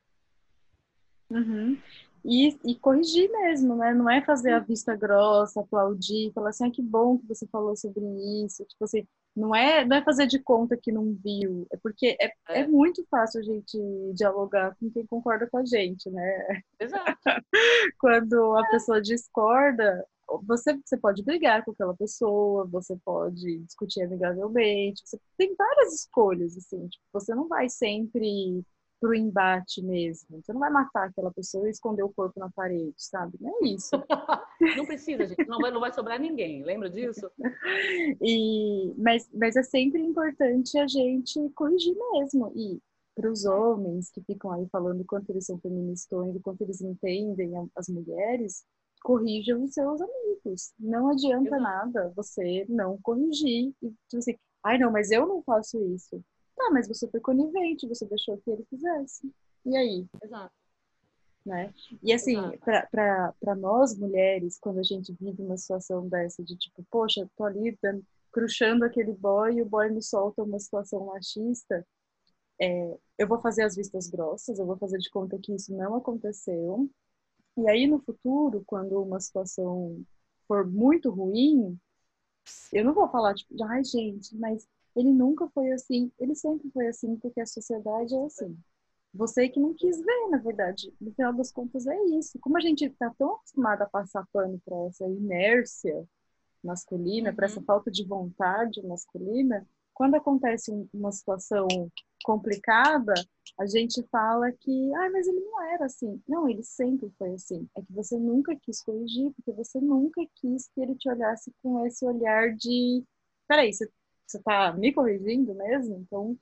Uhum. E, e, corrigir mesmo, né? Não é fazer a vista grossa, aplaudir, falar assim, ah, que bom que você falou sobre isso. Tipo assim, não é, não é fazer de conta que não viu. É porque é, é. é muito fácil a gente dialogar com quem concorda com a gente, né? Exato. Quando a pessoa discorda, você, você pode brigar com aquela pessoa, você pode discutir amigavelmente, você tem várias escolhas, assim, tipo, você não vai sempre pro embate mesmo, você não vai matar aquela pessoa e esconder o corpo na parede, sabe? Não é isso. não precisa, gente, não vai, não vai sobrar ninguém, lembra disso? e, mas, mas é sempre importante a gente corrigir mesmo, e para os homens que ficam aí falando quanto eles são feministões e quanto eles entendem as mulheres, corrijam os seus amigos. Não adianta nada você não corrigir e tipo assim, ai não, mas eu não faço isso. Tá, mas você foi conivente, você deixou que ele fizesse. E aí? Exato. Né? E assim, para nós mulheres, quando a gente vive uma situação dessa de tipo, poxa, tô ali cruxando aquele boy e o boy me solta uma situação machista, é, eu vou fazer as vistas grossas, eu vou fazer de conta que isso não aconteceu, e aí, no futuro, quando uma situação for muito ruim, eu não vou falar, tipo, ai, gente, mas ele nunca foi assim. Ele sempre foi assim, porque a sociedade é assim. Você que não quis ver, na verdade. No final das contas, é isso. Como a gente está tão acostumado a passar pano para essa inércia masculina, uhum. para essa falta de vontade masculina, quando acontece uma situação complicada, a gente fala que, ah, mas ele não era assim. Não, ele sempre foi assim. É que você nunca quis corrigir, porque você nunca quis que ele te olhasse com esse olhar de, peraí, você, você tá me corrigindo mesmo? Então,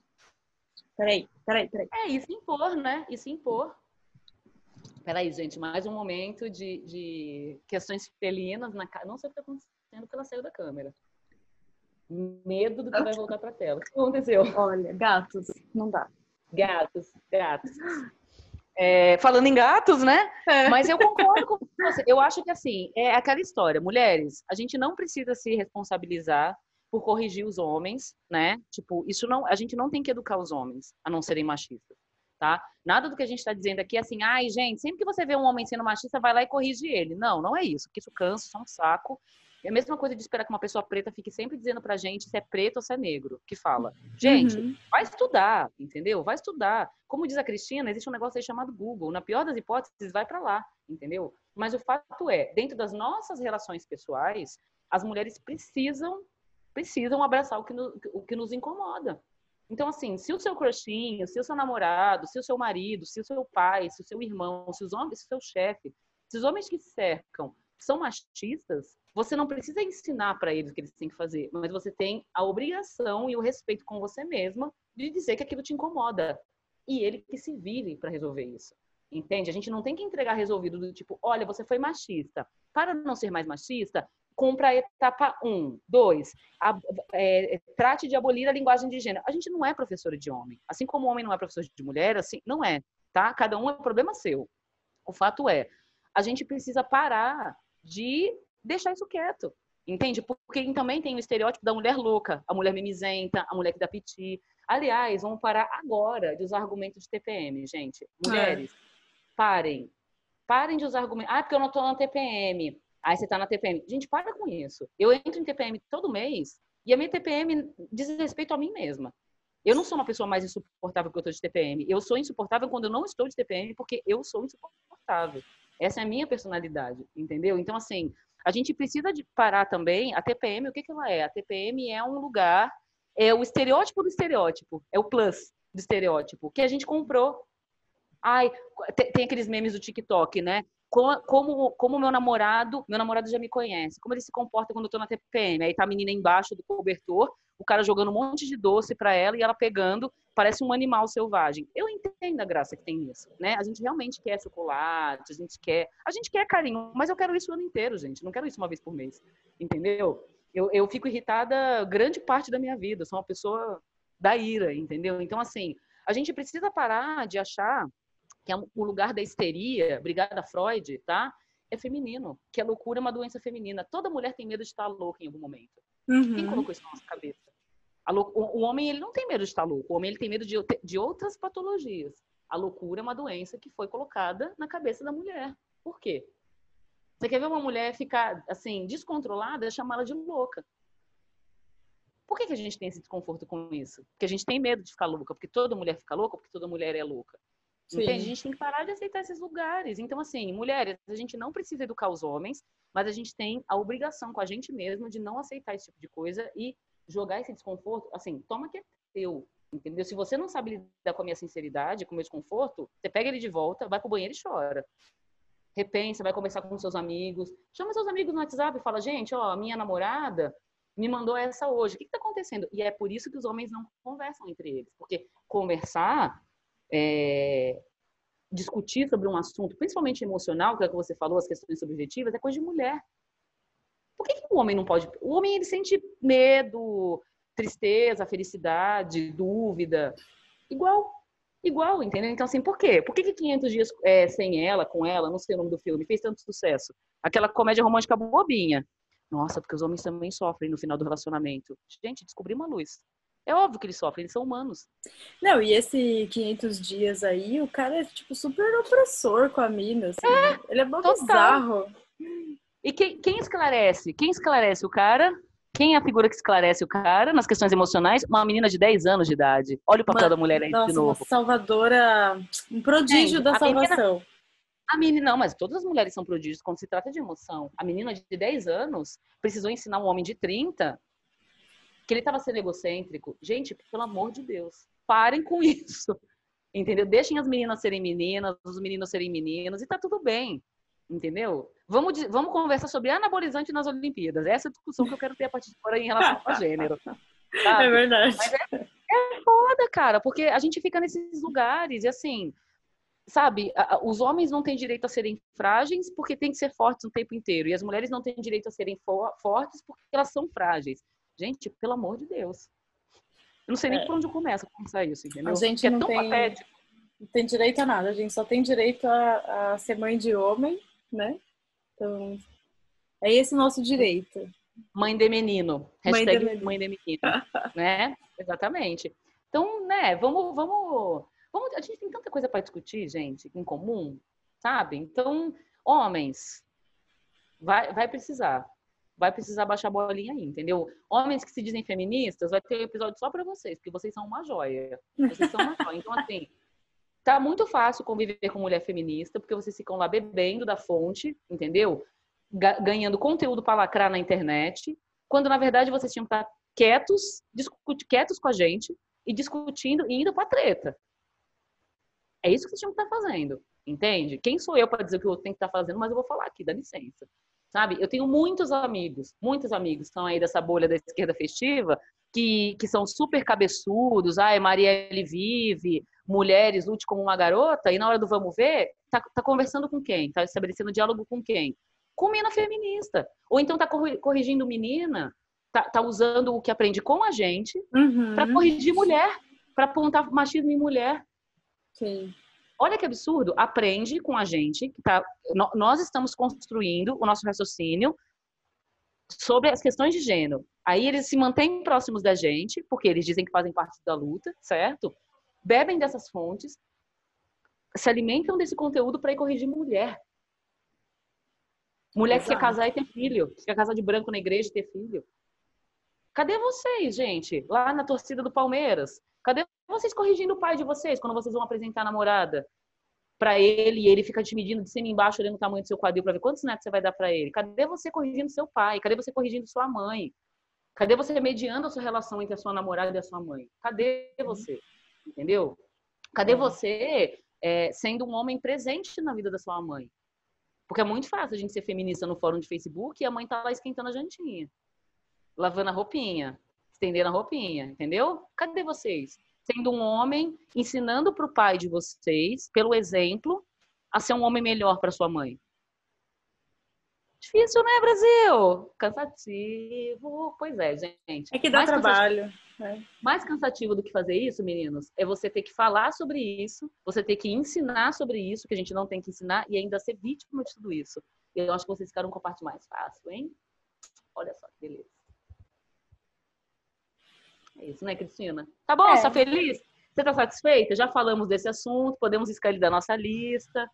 peraí, peraí, peraí. É, isso impor, né? Isso impor. Peraí, gente, mais um momento de, de questões felinas na casa. Não sei o que tá acontecendo. sendo que ela saiu da câmera. Medo do que vai voltar pra tela. O que aconteceu? Olha, gatos, não dá. Gatos, gatos. É, falando em gatos, né? É. Mas eu concordo com você. Eu acho que, assim, é aquela história. Mulheres, a gente não precisa se responsabilizar por corrigir os homens, né? Tipo, isso não, a gente não tem que educar os homens a não serem machistas, tá? Nada do que a gente está dizendo aqui é assim, ai, gente, sempre que você vê um homem sendo machista, vai lá e corrige ele. Não, não é isso, porque isso cansa, isso é um saco. É a mesma coisa de esperar que uma pessoa preta fique sempre dizendo pra gente se é preto ou se é negro, que fala. Gente, uhum. vai estudar, entendeu? Vai estudar. Como diz a Cristina, existe um negócio aí chamado Google. Na pior das hipóteses, vai para lá, entendeu? Mas o fato é, dentro das nossas relações pessoais, as mulheres precisam precisam abraçar o que, no, o que nos incomoda. Então, assim, se o seu crushinho, se o seu namorado, se o seu marido, se o seu pai, se o seu irmão, se os homens, se o seu chefe, se os homens que cercam são machistas, você não precisa ensinar para eles o que eles têm que fazer, mas você tem a obrigação e o respeito com você mesma de dizer que aquilo te incomoda. E ele que se vire para resolver isso. Entende? A gente não tem que entregar resolvido do tipo, olha, você foi machista. Para não ser mais machista, cumpra a etapa 1. Um. 2. É, trate de abolir a linguagem de gênero. A gente não é professor de homem. Assim como o homem não é professor de mulher, assim, não é, tá? Cada um é um problema seu. O fato é, a gente precisa parar de deixar isso quieto. Entende? Porque também tem o estereótipo da mulher louca, a mulher mimizenta, a mulher que dá piti. Aliás, vamos parar agora de usar argumentos de TPM, gente. Mulheres, é. parem. Parem de usar argumentos. Ah, porque eu não estou na TPM. Aí você está na TPM. Gente, para com isso. Eu entro em TPM todo mês e a minha TPM diz respeito a mim mesma. Eu não sou uma pessoa mais insuportável que eu estou de TPM. Eu sou insuportável quando eu não estou de TPM porque eu sou insuportável. Essa é a minha personalidade, entendeu? Então, assim, a gente precisa de parar também. A TPM, o que, que ela é? A TPM é um lugar, é o estereótipo do estereótipo, é o plus do estereótipo, que a gente comprou. Ai, tem aqueles memes do TikTok, né? Como, como meu namorado, meu namorado já me conhece, como ele se comporta quando eu tô na TPM. Aí tá a menina embaixo do cobertor, o cara jogando um monte de doce para ela e ela pegando, parece um animal selvagem. Eu entendo a graça que tem nisso, né? A gente realmente quer chocolate, a gente quer, a gente quer carinho, mas eu quero isso o ano inteiro, gente. Não quero isso uma vez por mês, entendeu? Eu, eu fico irritada grande parte da minha vida. Eu sou uma pessoa da ira, entendeu? Então, assim, a gente precisa parar de achar que é o lugar da histeria, obrigada Freud, tá? É feminino, que a loucura é uma doença feminina. Toda mulher tem medo de estar louca em algum momento. Uhum. Quem colocou isso na nossa cabeça? Lou... o, homem ele não tem medo de estar louco, o homem ele tem medo de, de outras patologias. A loucura é uma doença que foi colocada na cabeça da mulher. Por quê? Você quer ver uma mulher ficar assim descontrolada, é chamá-la de louca. Por que, que a gente tem esse desconforto com isso? Porque a gente tem medo de ficar louca, porque toda mulher fica louca, porque toda mulher é louca. Sim. Entende? A gente tem que parar de aceitar esses lugares. Então, assim, mulheres, a gente não precisa educar os homens, mas a gente tem a obrigação com a gente mesma de não aceitar esse tipo de coisa e jogar esse desconforto. Assim, toma que é teu. Entendeu? Se você não sabe lidar com a minha sinceridade, com o meu desconforto, você pega ele de volta, vai pro banheiro e chora. Repensa, vai conversar com seus amigos. Chama seus amigos no WhatsApp e fala: gente, ó, minha namorada me mandou essa hoje. O que está acontecendo? E é por isso que os homens não conversam entre eles. Porque conversar é, discutir sobre um assunto, principalmente emocional, que é o que você falou, as questões subjetivas, é coisa de mulher. Por que, que o homem não pode? O homem ele sente medo, tristeza, felicidade, dúvida, igual, igual, entendeu? Então assim, por quê? Por que, que 500 dias é, sem ela, com ela, não sei o nome do filme, fez tanto sucesso? Aquela comédia romântica bobinha. Nossa, porque os homens também sofrem no final do relacionamento. Gente, descobri uma luz. É óbvio que eles sofrem, eles são humanos. Não, e esse 500 dias aí, o cara é, tipo, super opressor com a mina, assim. É, ele é bom bizarro. E quem, quem esclarece? Quem esclarece o cara? Quem é a figura que esclarece o cara nas questões emocionais? Uma menina de 10 anos de idade. Olha o papel da mulher aí nossa, de novo. Salvadora, um prodígio é, da salvação. Menina, a menina, não, mas todas as mulheres são prodígios quando se trata de emoção. A menina de 10 anos precisou ensinar um homem de 30 que ele estava sendo egocêntrico. Gente, pelo amor de Deus, parem com isso. Entendeu? Deixem as meninas serem meninas, os meninos serem meninos e tá tudo bem. Entendeu? Vamos, vamos conversar sobre anabolizante nas Olimpíadas. Essa é a discussão que eu quero ter a partir de agora em relação ao gênero. Sabe? É verdade. Mas é, é foda, cara, porque a gente fica nesses lugares e assim, sabe, os homens não têm direito a serem frágeis porque têm que ser fortes o tempo inteiro. E as mulheres não têm direito a serem fortes porque elas são frágeis. Gente, pelo amor de Deus. Eu não sei nem é. por onde eu começo a pensar isso, entendeu? A gente é não, tem, patético. não tem direito a nada. A gente só tem direito a, a ser mãe de homem, né? Então, é esse nosso direito. Mãe de menino. Mãe de menino. Mãe de menino né? Exatamente. Então, né, vamos, vamos, vamos. A gente tem tanta coisa para discutir, gente, em comum, sabe? Então, homens, vai, vai precisar. Vai precisar baixar a bolinha aí, entendeu? Homens que se dizem feministas, vai ter um episódio só para vocês, porque vocês são uma joia. Vocês são uma joia. Então, assim, tá muito fácil conviver com mulher feminista, porque vocês ficam lá bebendo da fonte, entendeu? ganhando conteúdo para lacrar na internet, quando na verdade vocês tinham que estar quietos, discute, quietos com a gente e discutindo e indo para treta. É isso que vocês tinham que estar fazendo, entende? Quem sou eu para dizer o que eu tenho que estar fazendo, mas eu vou falar aqui, dá licença. Sabe? Eu tenho muitos amigos, muitos amigos que estão aí dessa bolha da esquerda festiva, que, que são super cabeçudos, ai, Marielle vive, mulheres, lute como uma garota, e na hora do vamos ver, tá, tá conversando com quem? Tá estabelecendo diálogo com quem? com mina feminista. Ou então tá corrigindo menina, tá, tá usando o que aprende com a gente uhum. para corrigir mulher, para apontar machismo em mulher. Sim. Olha que absurdo. Aprende com a gente, que tá, nós estamos construindo o nosso raciocínio sobre as questões de gênero. Aí eles se mantêm próximos da gente, porque eles dizem que fazem parte da luta, certo? Bebem dessas fontes, se alimentam desse conteúdo para ir corrigir mulher. Mulher Exato. que quer casar e ter filho, que quer casar de branco na igreja e ter filho. Cadê vocês, gente? Lá na torcida do Palmeiras. Cadê vocês corrigindo o pai de vocês quando vocês vão apresentar a namorada para ele e ele fica te medindo de cima e embaixo, olhando o tamanho do seu quadril para ver quantos netos você vai dar para ele? Cadê você corrigindo seu pai? Cadê você corrigindo sua mãe? Cadê você mediando a sua relação entre a sua namorada e a sua mãe? Cadê uhum. você? Entendeu? Cadê você é, sendo um homem presente na vida da sua mãe? Porque é muito fácil a gente ser feminista no fórum de Facebook e a mãe tá lá esquentando a jantinha, lavando a roupinha, estendendo a roupinha, entendeu? Cadê vocês? Sendo um homem, ensinando para o pai de vocês, pelo exemplo, a ser um homem melhor para sua mãe. Difícil, né, Brasil? Cansativo. Pois é, gente. É que dá Mais trabalho. Cansativo, né? Mais cansativo do que fazer isso, meninos, é você ter que falar sobre isso, você ter que ensinar sobre isso, que a gente não tem que ensinar, e ainda ser vítima de tudo isso. E eu acho que vocês ficaram com a parte mais fácil, hein? Olha só que beleza. É isso, né, Cristina? Tá bom? É. Tá feliz? Você tá satisfeita? Já falamos desse assunto, podemos escolher da nossa lista.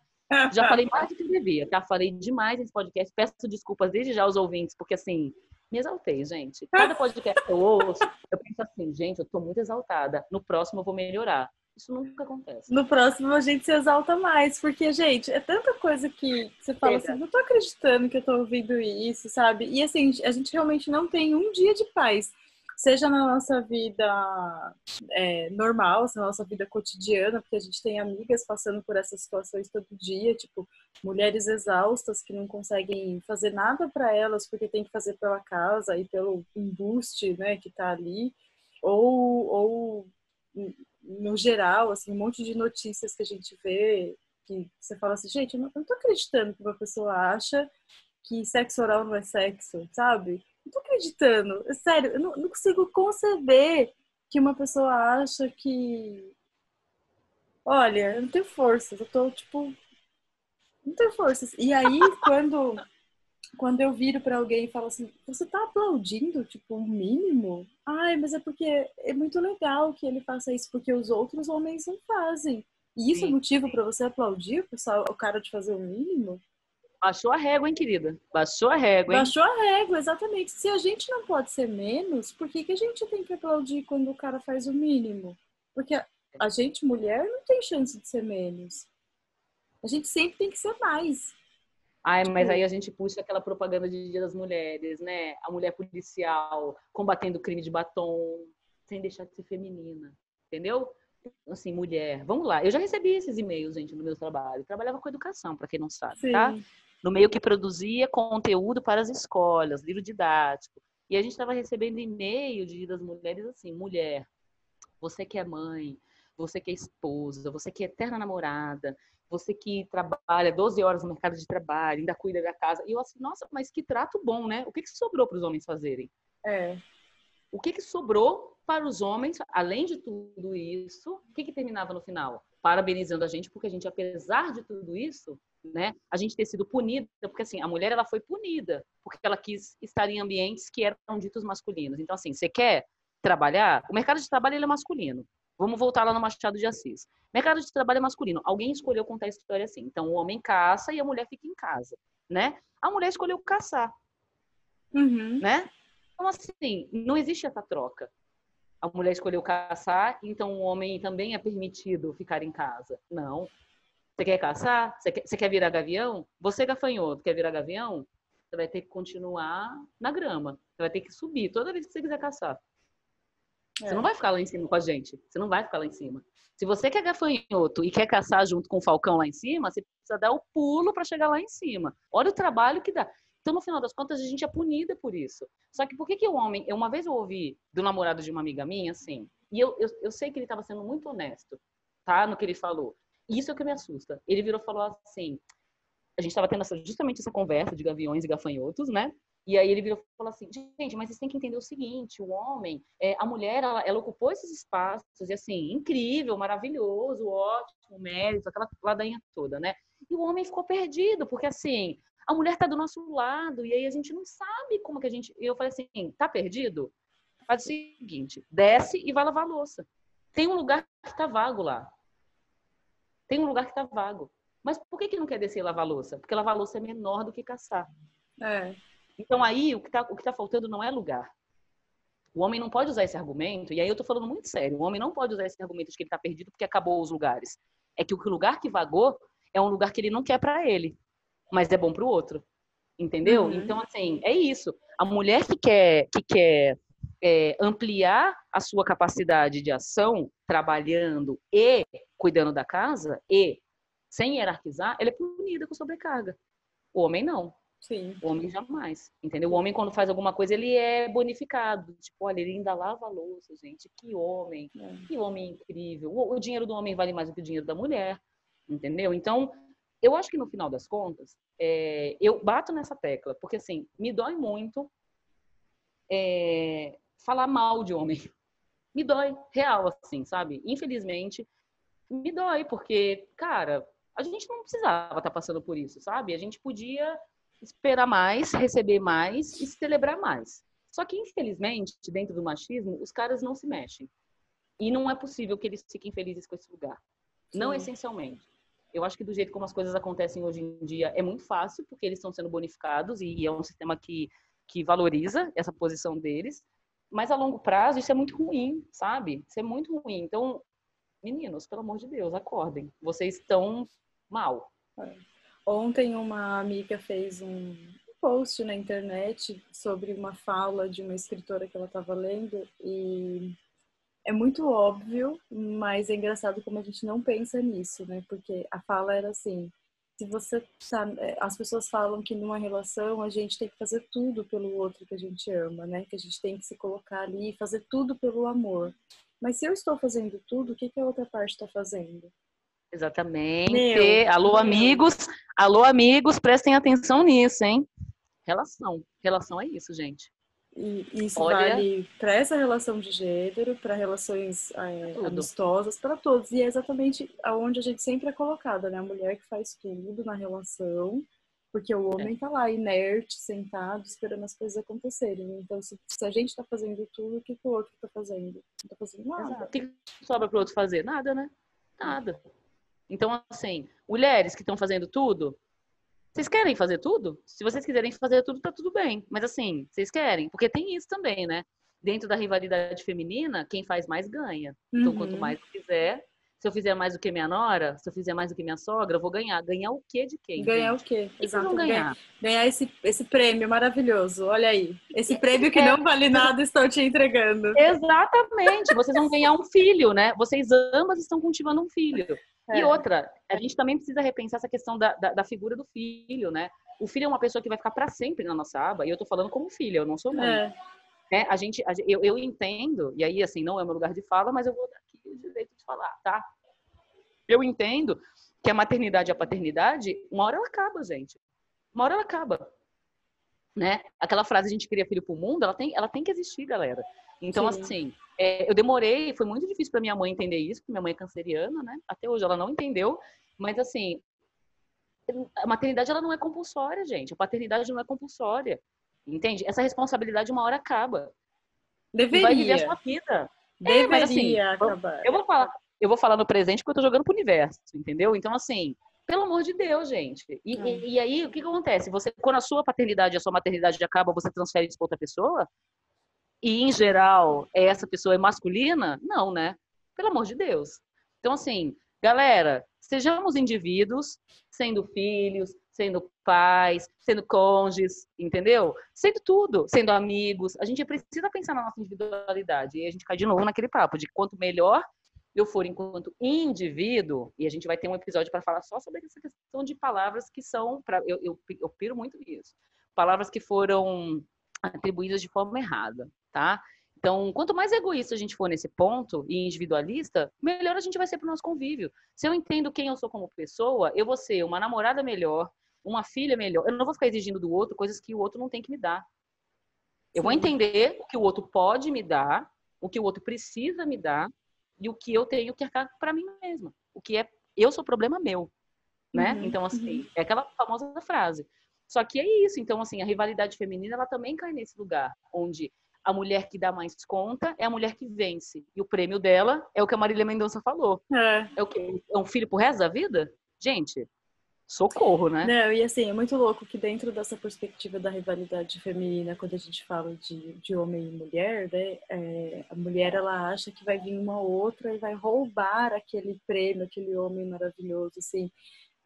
Já falei mais do que devia, tá? Falei demais nesse podcast. Peço desculpas desde já aos ouvintes, porque assim, me exaltei, gente. Cada podcast que eu ouço, eu penso assim, gente, eu tô muito exaltada. No próximo eu vou melhorar. Isso nunca acontece. No próximo a gente se exalta mais, porque, gente, é tanta coisa que você fala Chega. assim, não tô acreditando que eu tô ouvindo isso, sabe? E assim, a gente realmente não tem um dia de paz seja na nossa vida é, normal, na nossa vida cotidiana, porque a gente tem amigas passando por essas situações todo dia, tipo mulheres exaustas que não conseguem fazer nada para elas porque tem que fazer pela casa e pelo embuste, né, que tá ali, ou, ou no geral, assim, um monte de notícias que a gente vê que você fala assim, gente, eu não, eu não tô acreditando que uma pessoa acha que sexo oral não é sexo, sabe? Não tô acreditando. Sério, eu não, não consigo conceber que uma pessoa acha que. Olha, eu não tenho forças, eu tô tipo. Não tenho forças. E aí, quando, quando eu viro para alguém e falo assim, você tá aplaudindo, tipo, o um mínimo? Ai, mas é porque é muito legal que ele faça isso, porque os outros homens não fazem. E isso é sim, é motivo para você aplaudir o, pessoal, o cara de fazer o mínimo? Baixou a régua, hein, querida? Baixou a régua, hein? Baixou a régua, exatamente. Se a gente não pode ser menos, por que, que a gente tem que aplaudir quando o cara faz o mínimo? Porque a, a gente, mulher, não tem chance de ser menos. A gente sempre tem que ser mais. Ai, mas tipo aí a gente puxa aquela propaganda de Dia das Mulheres, né? A mulher policial combatendo o crime de batom, sem deixar de ser feminina. Entendeu? Assim, mulher. Vamos lá. Eu já recebi esses e-mails, gente, no meu trabalho. Eu trabalhava com educação, para quem não sabe, Sim. tá? No meio que produzia conteúdo para as escolas, livro didático. E a gente estava recebendo e-mail de das mulheres assim, mulher, você que é mãe, você que é esposa, você que é eterna namorada, você que trabalha 12 horas no mercado de trabalho, ainda cuida da casa. E eu assim, nossa, mas que trato bom, né? O que, que sobrou para os homens fazerem? É. O que, que sobrou para os homens, além de tudo isso, o que, que terminava no final? Parabenizando a gente, porque a gente, apesar de tudo isso, né, a gente ter sido punida, porque assim, a mulher ela foi punida, porque ela quis estar em ambientes que eram ditos masculinos. Então, assim, você quer trabalhar? O mercado de trabalho ele é masculino. Vamos voltar lá no Machado de Assis. Mercado de trabalho é masculino. Alguém escolheu contar a história assim. Então, o homem caça e a mulher fica em casa, né? A mulher escolheu caçar, Uhum. né? Então, assim, não existe essa troca. A mulher escolheu caçar, então o homem também é permitido ficar em casa. Não. Você quer caçar? Você quer, você quer virar gavião? Você, gafanhoto, quer virar gavião? Você vai ter que continuar na grama. Você vai ter que subir toda vez que você quiser caçar. Você É. não vai ficar lá em cima com a gente. Você não vai ficar lá em cima. Se você quer gafanhoto e quer caçar junto com o falcão lá em cima, você precisa dar o pulo para chegar lá em cima. Olha o trabalho que dá. Então, no final das contas, a gente é punida por isso. Só que por que, que o homem. eu- Uma vez eu ouvi do namorado de uma amiga minha, assim, e eu, eu, eu sei que ele estava sendo muito honesto, tá? No que ele falou. Isso é o que me assusta. Ele virou e falou assim: a gente estava tendo essa- justamente essa conversa de gaviões e gafanhotos, né? E aí ele virou e falou assim, gente, mas vocês têm que entender o seguinte, o homem, é, a mulher, ela, ela ocupou esses espaços, e assim, incrível, maravilhoso, ótimo, mérito, aquela ladainha toda, né? E o homem ficou perdido, porque assim, a mulher tá do nosso lado, e aí a gente não sabe como que a gente... E eu falei assim, tá perdido? Faz o seguinte, desce e vai lavar a louça. Tem um lugar que tá vago lá. Tem um lugar que tá vago. Mas por que que não quer descer e lavar louça? Porque lavar louça é menor do que caçar. É. Então aí o que está tá faltando não é lugar. O homem não pode usar esse argumento, e aí eu tô falando muito sério, o homem não pode usar esse argumento de que ele tá perdido porque acabou os lugares. É que o lugar que vagou é um lugar que ele não quer para ele, mas é bom para o outro. Entendeu? Uhum. Então, assim, é isso. A mulher que quer, que quer é, ampliar a sua capacidade de ação, trabalhando e cuidando da casa, e sem hierarquizar, ela é punida com sobrecarga. O homem não. Sim. O homem jamais, entendeu? O homem, quando faz alguma coisa, ele é bonificado. Tipo, olha, ele ainda lava a louça, gente. Que homem, É. que homem incrível. O, o dinheiro do homem vale mais do que o dinheiro da mulher, entendeu? Então, eu acho que no final das contas, é, eu bato nessa tecla, porque assim, me dói muito é, falar mal de homem. Me dói, real, assim, sabe? Infelizmente, me dói, porque, cara, a gente não precisava estar passando por isso, sabe? A gente podia esperar mais, receber mais e celebrar mais. Só que, infelizmente, dentro do machismo, os caras não se mexem. E não é possível que eles fiquem felizes com esse lugar. Não Sim. essencialmente. Eu acho que do jeito como as coisas acontecem hoje em dia é muito fácil, porque eles estão sendo bonificados e é um sistema que, que valoriza essa posição deles. Mas a longo prazo isso é muito ruim, sabe? Isso é muito ruim. Então, meninos, pelo amor de Deus, acordem. Vocês estão mal. Ontem uma amiga fez um post na internet sobre uma fala de uma escritora que ela estava lendo e é muito óbvio, mas é engraçado como a gente não pensa nisso, né? Porque a fala era assim: se você tá, é, as pessoas falam que numa relação a gente tem que fazer tudo pelo outro que a gente ama, né? Que a gente tem que se colocar ali e fazer tudo pelo amor. Mas se eu estou fazendo tudo, o que, que a outra parte está fazendo? Exatamente. Meu, alô, meu. amigos. Alô, amigos, prestem atenção nisso, hein? Relação. Relação é isso, gente. E isso Olha- vale para essa relação de gênero, para relações é, amistosas, para todos. E é exatamente aonde a gente sempre é colocada, né? A mulher que faz tudo na relação, porque o homem tá lá inerte, sentado, esperando as coisas acontecerem. Então, se, se a gente tá fazendo tudo, o que, que o outro tá fazendo? Não tá fazendo nada. Exato. O que sobra para o outro fazer? Nada, né? Nada. Então, assim, mulheres que estão fazendo tudo, vocês querem fazer tudo? Se vocês quiserem fazer tudo, tá tudo bem. Mas assim, vocês querem? Porque tem isso também, né? Dentro da rivalidade feminina, quem faz mais ganha. Então, Uhum. quanto mais eu fizer, se eu fizer mais do que minha nora, se eu fizer mais do que minha sogra, eu vou ganhar. Ganhar o quê de quem? Ganhar o quê? O que vocês vão ganhar? Ganhar esse, esse prêmio maravilhoso. Olha aí. Esse prêmio que É. não vale nada, estou te entregando. Exatamente. Vocês vão ganhar um filho, né? Vocês ambas estão cultivando um filho. E É. outra, a gente também precisa repensar essa questão da, da, da figura do filho, né? O filho é uma pessoa que vai ficar para sempre na nossa aba, e eu tô falando como filha, eu não sou mãe. É. Né? A gente, a eu, eu entendo, e aí, assim, não é meu lugar de fala, mas eu vou o direito de falar, tá? Eu entendo que a maternidade e a paternidade, uma hora ela acaba, gente. Uma hora ela acaba. Né? Aquela frase, a gente cria filho pro mundo, ela tem, ela tem que existir, galera. Então, Sim. assim, é, eu demorei, foi muito difícil para minha mãe entender isso, porque minha mãe é canceriana, né? Até hoje ela não entendeu, mas assim, a maternidade ela não é compulsória, gente. A paternidade não é compulsória. Entende? Essa responsabilidade uma hora acaba. Deveria. vai viver a sua vida. Deveria é, mas, assim, acabar. Eu vou falar, eu vou falar no presente porque eu tô jogando pro universo, entendeu? Então, assim, pelo amor de Deus, gente. E, é. e, e, aí, o que, que acontece? Você, quando a sua paternidade, a sua maternidade acaba, você transfere isso para outra pessoa? E, em geral, essa pessoa é masculina? Não, né? Pelo amor de Deus. Então, assim, galera, sejamos indivíduos, sendo filhos, sendo pais, sendo cônjuges, entendeu? Sendo tudo, sendo amigos. A gente precisa pensar na nossa individualidade. E a gente cai de novo naquele papo de quanto melhor eu for enquanto indivíduo, e a gente vai ter um episódio para falar só sobre essa questão de palavras que são, pra, eu, eu, eu piro muito nisso, palavras que foram atribuídas de forma errada, tá? Então, quanto mais egoísta a gente for nesse ponto e individualista, melhor a gente vai ser para o nosso convívio. Se eu entendo quem eu sou como pessoa, eu vou ser uma namorada melhor, uma filha melhor. Eu não vou ficar exigindo do outro coisas que o outro não tem que me dar. Eu Sim. vou entender o que o outro pode me dar, o que o outro precisa me dar e o que eu tenho que arcar para mim mesma. O que é eu sou problema meu, né? Uhum, então assim, uhum. é aquela famosa frase. Só que é isso, então assim, a rivalidade feminina ela também cai nesse lugar onde a mulher que dá mais conta é a mulher que vence. E o prêmio dela é o que a Marília Mendonça falou. É, é o quê? É um filho pro resto da vida? Gente, socorro, né? Não, e assim, é muito louco que dentro dessa perspectiva da rivalidade feminina, quando a gente fala de, de homem e mulher, né, é, a mulher ela acha que vai vir uma outra e vai roubar aquele prêmio, aquele homem maravilhoso, assim.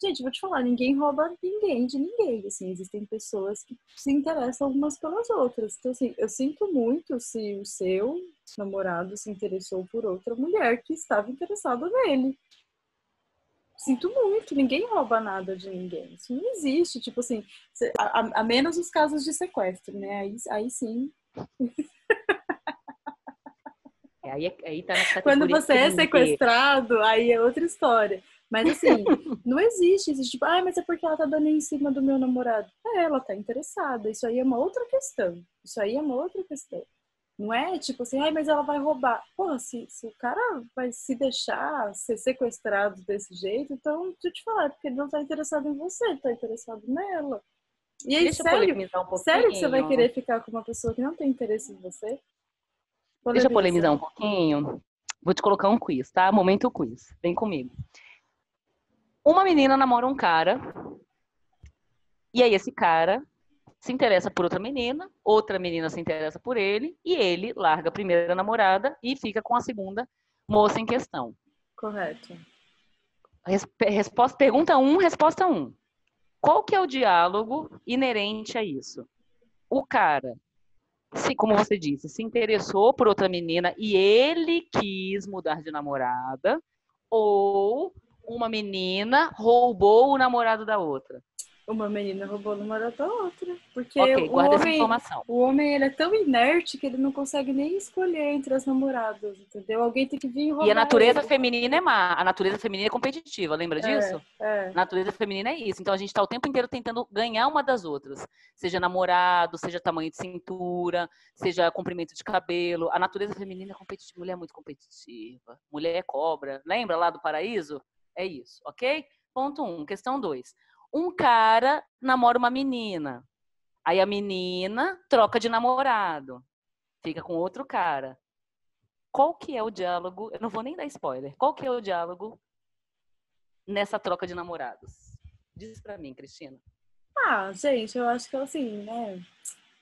Gente, vou te falar, ninguém rouba ninguém de ninguém, assim, existem pessoas que se interessam umas pelas outras. Então, assim, eu sinto muito se o seu namorado se interessou por outra mulher que estava interessada nele. Sinto muito, ninguém rouba nada de ninguém. Isso não existe, tipo assim, a, a menos os casos de sequestro, né? Aí, aí sim. É, aí, aí tá Quando você é sequestrado, aí é outra história. Mas assim, não existe, existe tipo, ah, mas é porque ela tá dando em cima do meu namorado. É, ela tá interessada. Isso aí é uma outra questão. Isso aí é uma outra questão. Não é tipo assim, ai, mas ela vai roubar. Porra, se, se o cara vai se deixar ser sequestrado desse jeito, então, deixa eu te falar, porque ele não tá interessado em você, ele tá interessado nela. E aí, Deixa sério, um sério que você vai querer ficar com uma pessoa que não tem interesse em você? Polemiza. Deixa eu polemizar um pouquinho. Vou te colocar um quiz, tá? Momento quiz. Vem comigo. Uma menina namora um cara, e aí esse cara se interessa por outra menina, outra menina se interessa por ele, e ele larga a primeira namorada e fica com a segunda moça em questão. Correto. Resposta, pergunta 1, um, resposta 1. Um. Qual que é o diálogo inerente a isso? O cara, se, como você disse, se interessou por outra menina e ele quis mudar de namorada, ou uma menina roubou o namorado da outra. Uma menina roubou o namorado da outra. Porque okay, o, homem, o homem ele é tão inerte que ele não consegue nem escolher entre as namoradas, entendeu? Alguém tem que vir roubar. E a natureza ele. feminina é má. A natureza feminina é competitiva, lembra é, disso? É. A natureza feminina é isso. Então a gente está o tempo inteiro tentando ganhar uma das outras. Seja namorado, seja tamanho de cintura, seja comprimento de cabelo. A natureza feminina é competitiva. Mulher é muito competitiva. Mulher é cobra. Lembra lá do paraíso? É isso, ok? Ponto um. Questão dois. Um cara namora uma menina. Aí a menina troca de namorado. Fica com outro cara. Qual que é o diálogo? Eu não vou nem dar spoiler. Qual que é o diálogo nessa troca de namorados? Diz pra mim, Cristina. Ah, gente, eu acho que assim, né?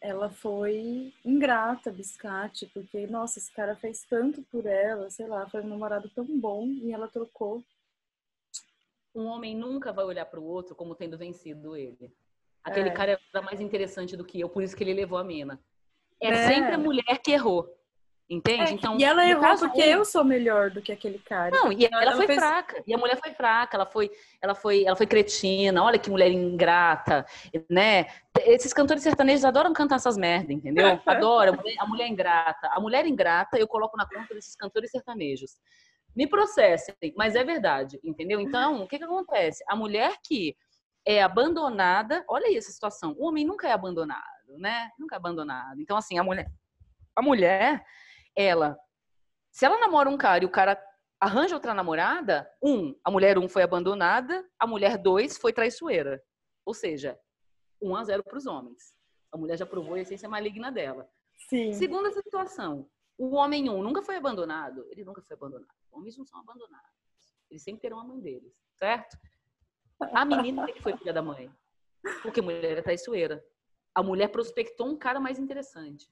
Ela foi ingrata, biscate, porque, nossa, esse cara fez tanto por ela, sei lá, foi um namorado tão bom e ela trocou um homem nunca vai olhar para o outro como tendo vencido ele. Aquele é. cara era mais interessante do que eu, por isso que ele levou a mina. É, é. sempre a mulher que errou. Entende? É, então, e ela errou porque eu sou melhor do que aquele cara. Não, e ela, ela foi fez... fraca. E a mulher foi fraca, ela foi, ela foi, ela foi cretina. Olha que mulher ingrata, né? Esses cantores sertanejos adoram cantar essas merdas, entendeu? Adoram. A mulher, a mulher ingrata. A mulher ingrata eu coloco na conta desses cantores sertanejos. Me processem, mas é verdade, entendeu? Então, o que, que acontece? A mulher que é abandonada, olha aí essa situação. O homem nunca é abandonado, né? Nunca é abandonado. Então, assim, a mulher, a mulher, ela, se ela namora um cara e o cara arranja outra namorada, um, a mulher um foi abandonada, a mulher dois foi traiçoeira. Ou seja, um a zero para os homens. A mulher já provou a essência maligna dela. Sim. Segunda situação, o homem um nunca foi abandonado, ele nunca foi abandonado. Homens não são abandonados. Eles sempre terão a mãe deles, certo? A menina que foi filha da mãe. Porque a mulher é traiçoeira. A mulher prospectou um cara mais interessante.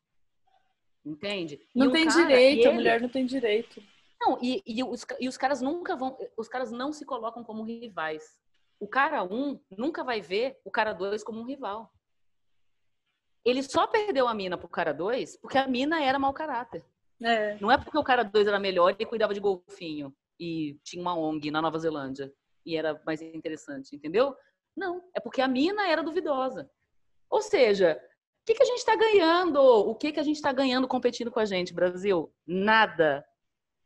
Entende? Não um tem cara, direito, ele... a mulher não tem direito. Não, e, e, os, e os caras nunca vão. Os caras não se colocam como rivais. O cara um nunca vai ver o cara dois como um rival. Ele só perdeu a mina pro cara dois porque a mina era mau caráter. É. Não é porque o cara dois era melhor e cuidava de golfinho e tinha uma ONG na Nova Zelândia e era mais interessante, entendeu? Não, é porque a mina era duvidosa. Ou seja, o que, que a gente está ganhando? O que, que a gente está ganhando competindo com a gente, Brasil? Nada.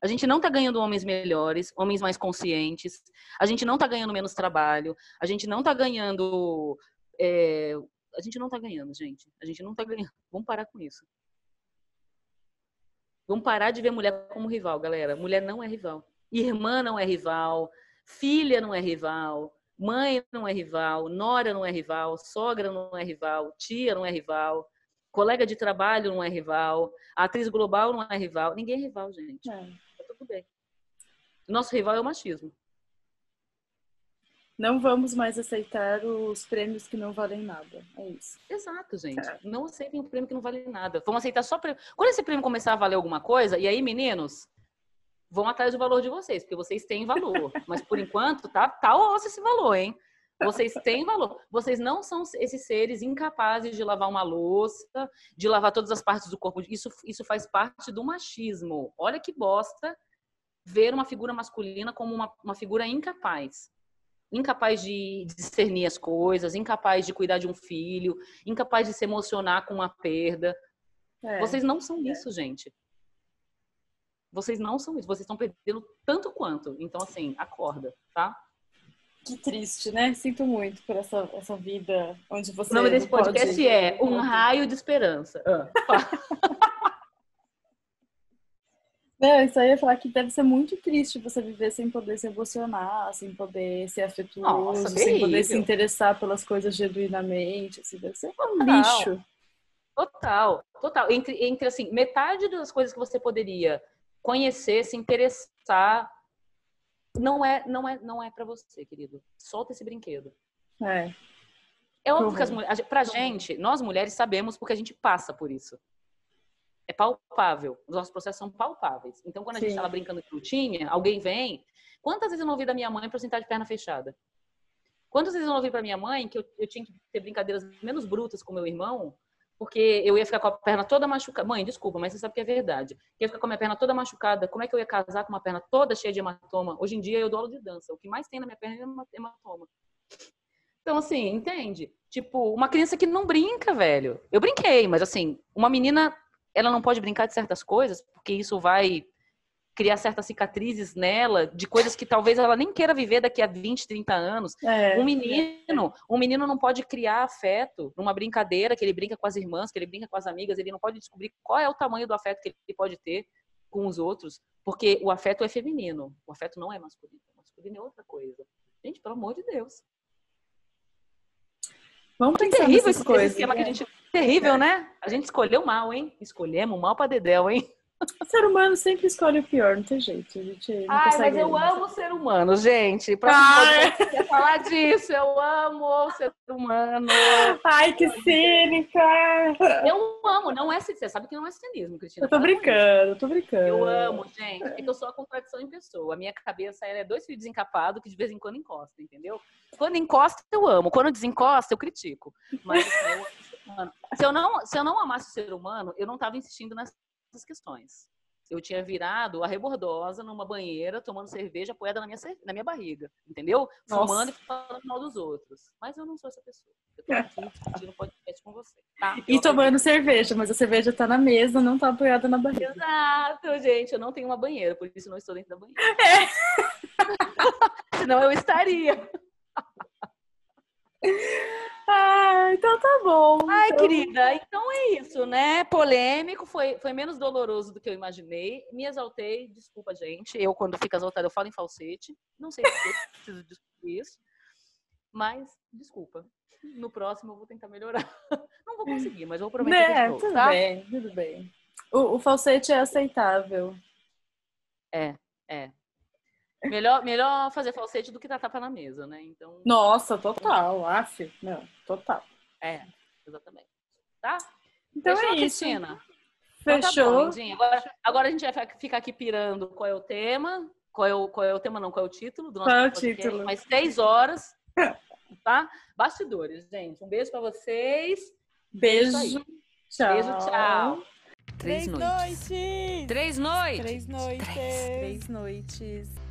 A gente não está ganhando homens melhores, homens mais conscientes. A gente não está ganhando menos trabalho. A gente não está ganhando. É... A gente não está ganhando, gente. A gente não está ganhando. Vamos parar com isso. Vamos parar de ver mulher como rival, galera. Mulher não é rival. Irmã não é rival. Filha não é rival. Mãe não é rival. Nora não é rival. Sogra não é rival. Tia não é rival. Colega de trabalho não é rival. Atriz global não é rival. Ninguém é rival, gente. É. Tá tudo bem. Nosso rival é o machismo. Não vamos mais aceitar os prêmios que não valem nada. É isso. Exato, gente. É. Não aceitem o prêmio que não vale nada. Vamos aceitar só prêmio. Quando esse prêmio começar a valer alguma coisa, e aí, meninos, vão atrás do valor de vocês, porque vocês têm valor. Mas por enquanto, tá, tá osso esse valor, hein? Vocês têm valor. Vocês não são esses seres incapazes de lavar uma louça, de lavar todas as partes do corpo. Isso, isso faz parte do machismo. Olha que bosta ver uma figura masculina como uma, uma figura incapaz incapaz de discernir as coisas, incapaz de cuidar de um filho, incapaz de se emocionar com uma perda. É. Vocês não são isso, é. gente. Vocês não são isso. Vocês estão perdendo tanto quanto. Então, assim, acorda, tá? Que triste, né? Sinto muito por essa, essa vida onde você. O nome desse podcast pode... é Um Raio de Esperança. Ah. Não, isso aí ia falar que deve ser muito triste você viver sem poder se emocionar, sem poder ser afetuoso, Nossa, sem poder se interessar pelas coisas genuinamente. Assim, deve ser um total, lixo. Total, total. Entre, entre assim, metade das coisas que você poderia conhecer, se interessar, não é, não é, não é para você, querido. Solta esse brinquedo. É. É óbvio uhum. que as mulheres, pra gente, nós mulheres sabemos porque a gente passa por isso é palpável. Os nossos processos são palpáveis. Então, quando a Sim. gente estava brincando de lutinha, alguém vem. Quantas vezes eu não ouvi da minha mãe para eu sentar de perna fechada? Quantas vezes eu não ouvi para minha mãe que eu, eu, tinha que ter brincadeiras menos brutas com meu irmão, porque eu ia ficar com a perna toda machucada. Mãe, desculpa, mas você sabe que é verdade. Eu ia ficar com a minha perna toda machucada. Como é que eu ia casar com uma perna toda cheia de hematoma? Hoje em dia eu dou aula de dança. O que mais tem na minha perna é hematoma. Então, assim, entende? Tipo, uma criança que não brinca, velho. Eu brinquei, mas assim, uma menina ela não pode brincar de certas coisas, porque isso vai criar certas cicatrizes nela, de coisas que talvez ela nem queira viver daqui a 20, 30 anos. É, um menino, um menino não pode criar afeto numa brincadeira que ele brinca com as irmãs, que ele brinca com as amigas, ele não pode descobrir qual é o tamanho do afeto que ele pode ter com os outros, porque o afeto é feminino, o afeto não é masculino, o masculino é outra coisa. Gente, pelo amor de Deus. Vamos que pensar terrível esse, coisas, esquema né? que a gente terrível, né? A gente escolheu mal, hein? Escolhemos mal para Dedéu, hein? O ser humano sempre escolhe o pior, não tem jeito. A gente não Ai, mas eu amo o ser humano, gente. Pra quer falar disso, eu amo o ser humano. Ai, que cínica! Eu amo, não é você sabe que não é cinismo, Cristina. Eu tô brincando, eu tô brincando. Eu amo, gente. É que eu sou a contradição em pessoa. A minha cabeça é dois fios desencapados que de vez em quando encosta, entendeu? Quando encosta, eu amo. Quando desencosta, eu critico. Mas eu amo humano. Se eu não, se eu não amasse o ser humano, eu não tava insistindo nessa essas questões. Eu tinha virado a rebordosa numa banheira, tomando cerveja apoiada na minha, na minha barriga, entendeu? Nossa. Fumando e falando mal dos outros. Mas eu não sou essa pessoa. Eu tô aqui discutindo podcast podcast com você. Tá? E tomando cerveja, mas a cerveja tá na mesa, não tá apoiada na barriga. Exato, gente. Eu não tenho uma banheira, por isso não estou dentro da banheira. É. Senão eu estaria. Ah, então tá bom. Ai, então... querida, então é isso, né? Polêmico, foi, foi menos doloroso do que eu imaginei. Me exaltei, desculpa, gente. Eu, quando fico exaltada, eu falo em falsete. Não sei se eu preciso descobrir isso. Mas, desculpa. No próximo eu vou tentar melhorar. Não vou conseguir, mas vou prometer é, novo, tudo tá? bem, tudo bem. O, o falsete é aceitável. É, é. Melhor, melhor fazer falsete do que dar tapa na mesa, né? Então. Nossa, total, af, não, total. É, exatamente. Tá? Então Fechou, é isso. Cristina? Fechou. Então tá bom, agora, agora a gente vai ficar aqui pirando qual é o tema. Qual é o, qual é o tema, não, qual é o título do nosso Qual é o podcast, título? Mais seis horas, tá? Bastidores, gente. Um beijo pra vocês. Beijo. Tchau. Beijo, tchau. Três noites. Três noites. Três noites. Três noites.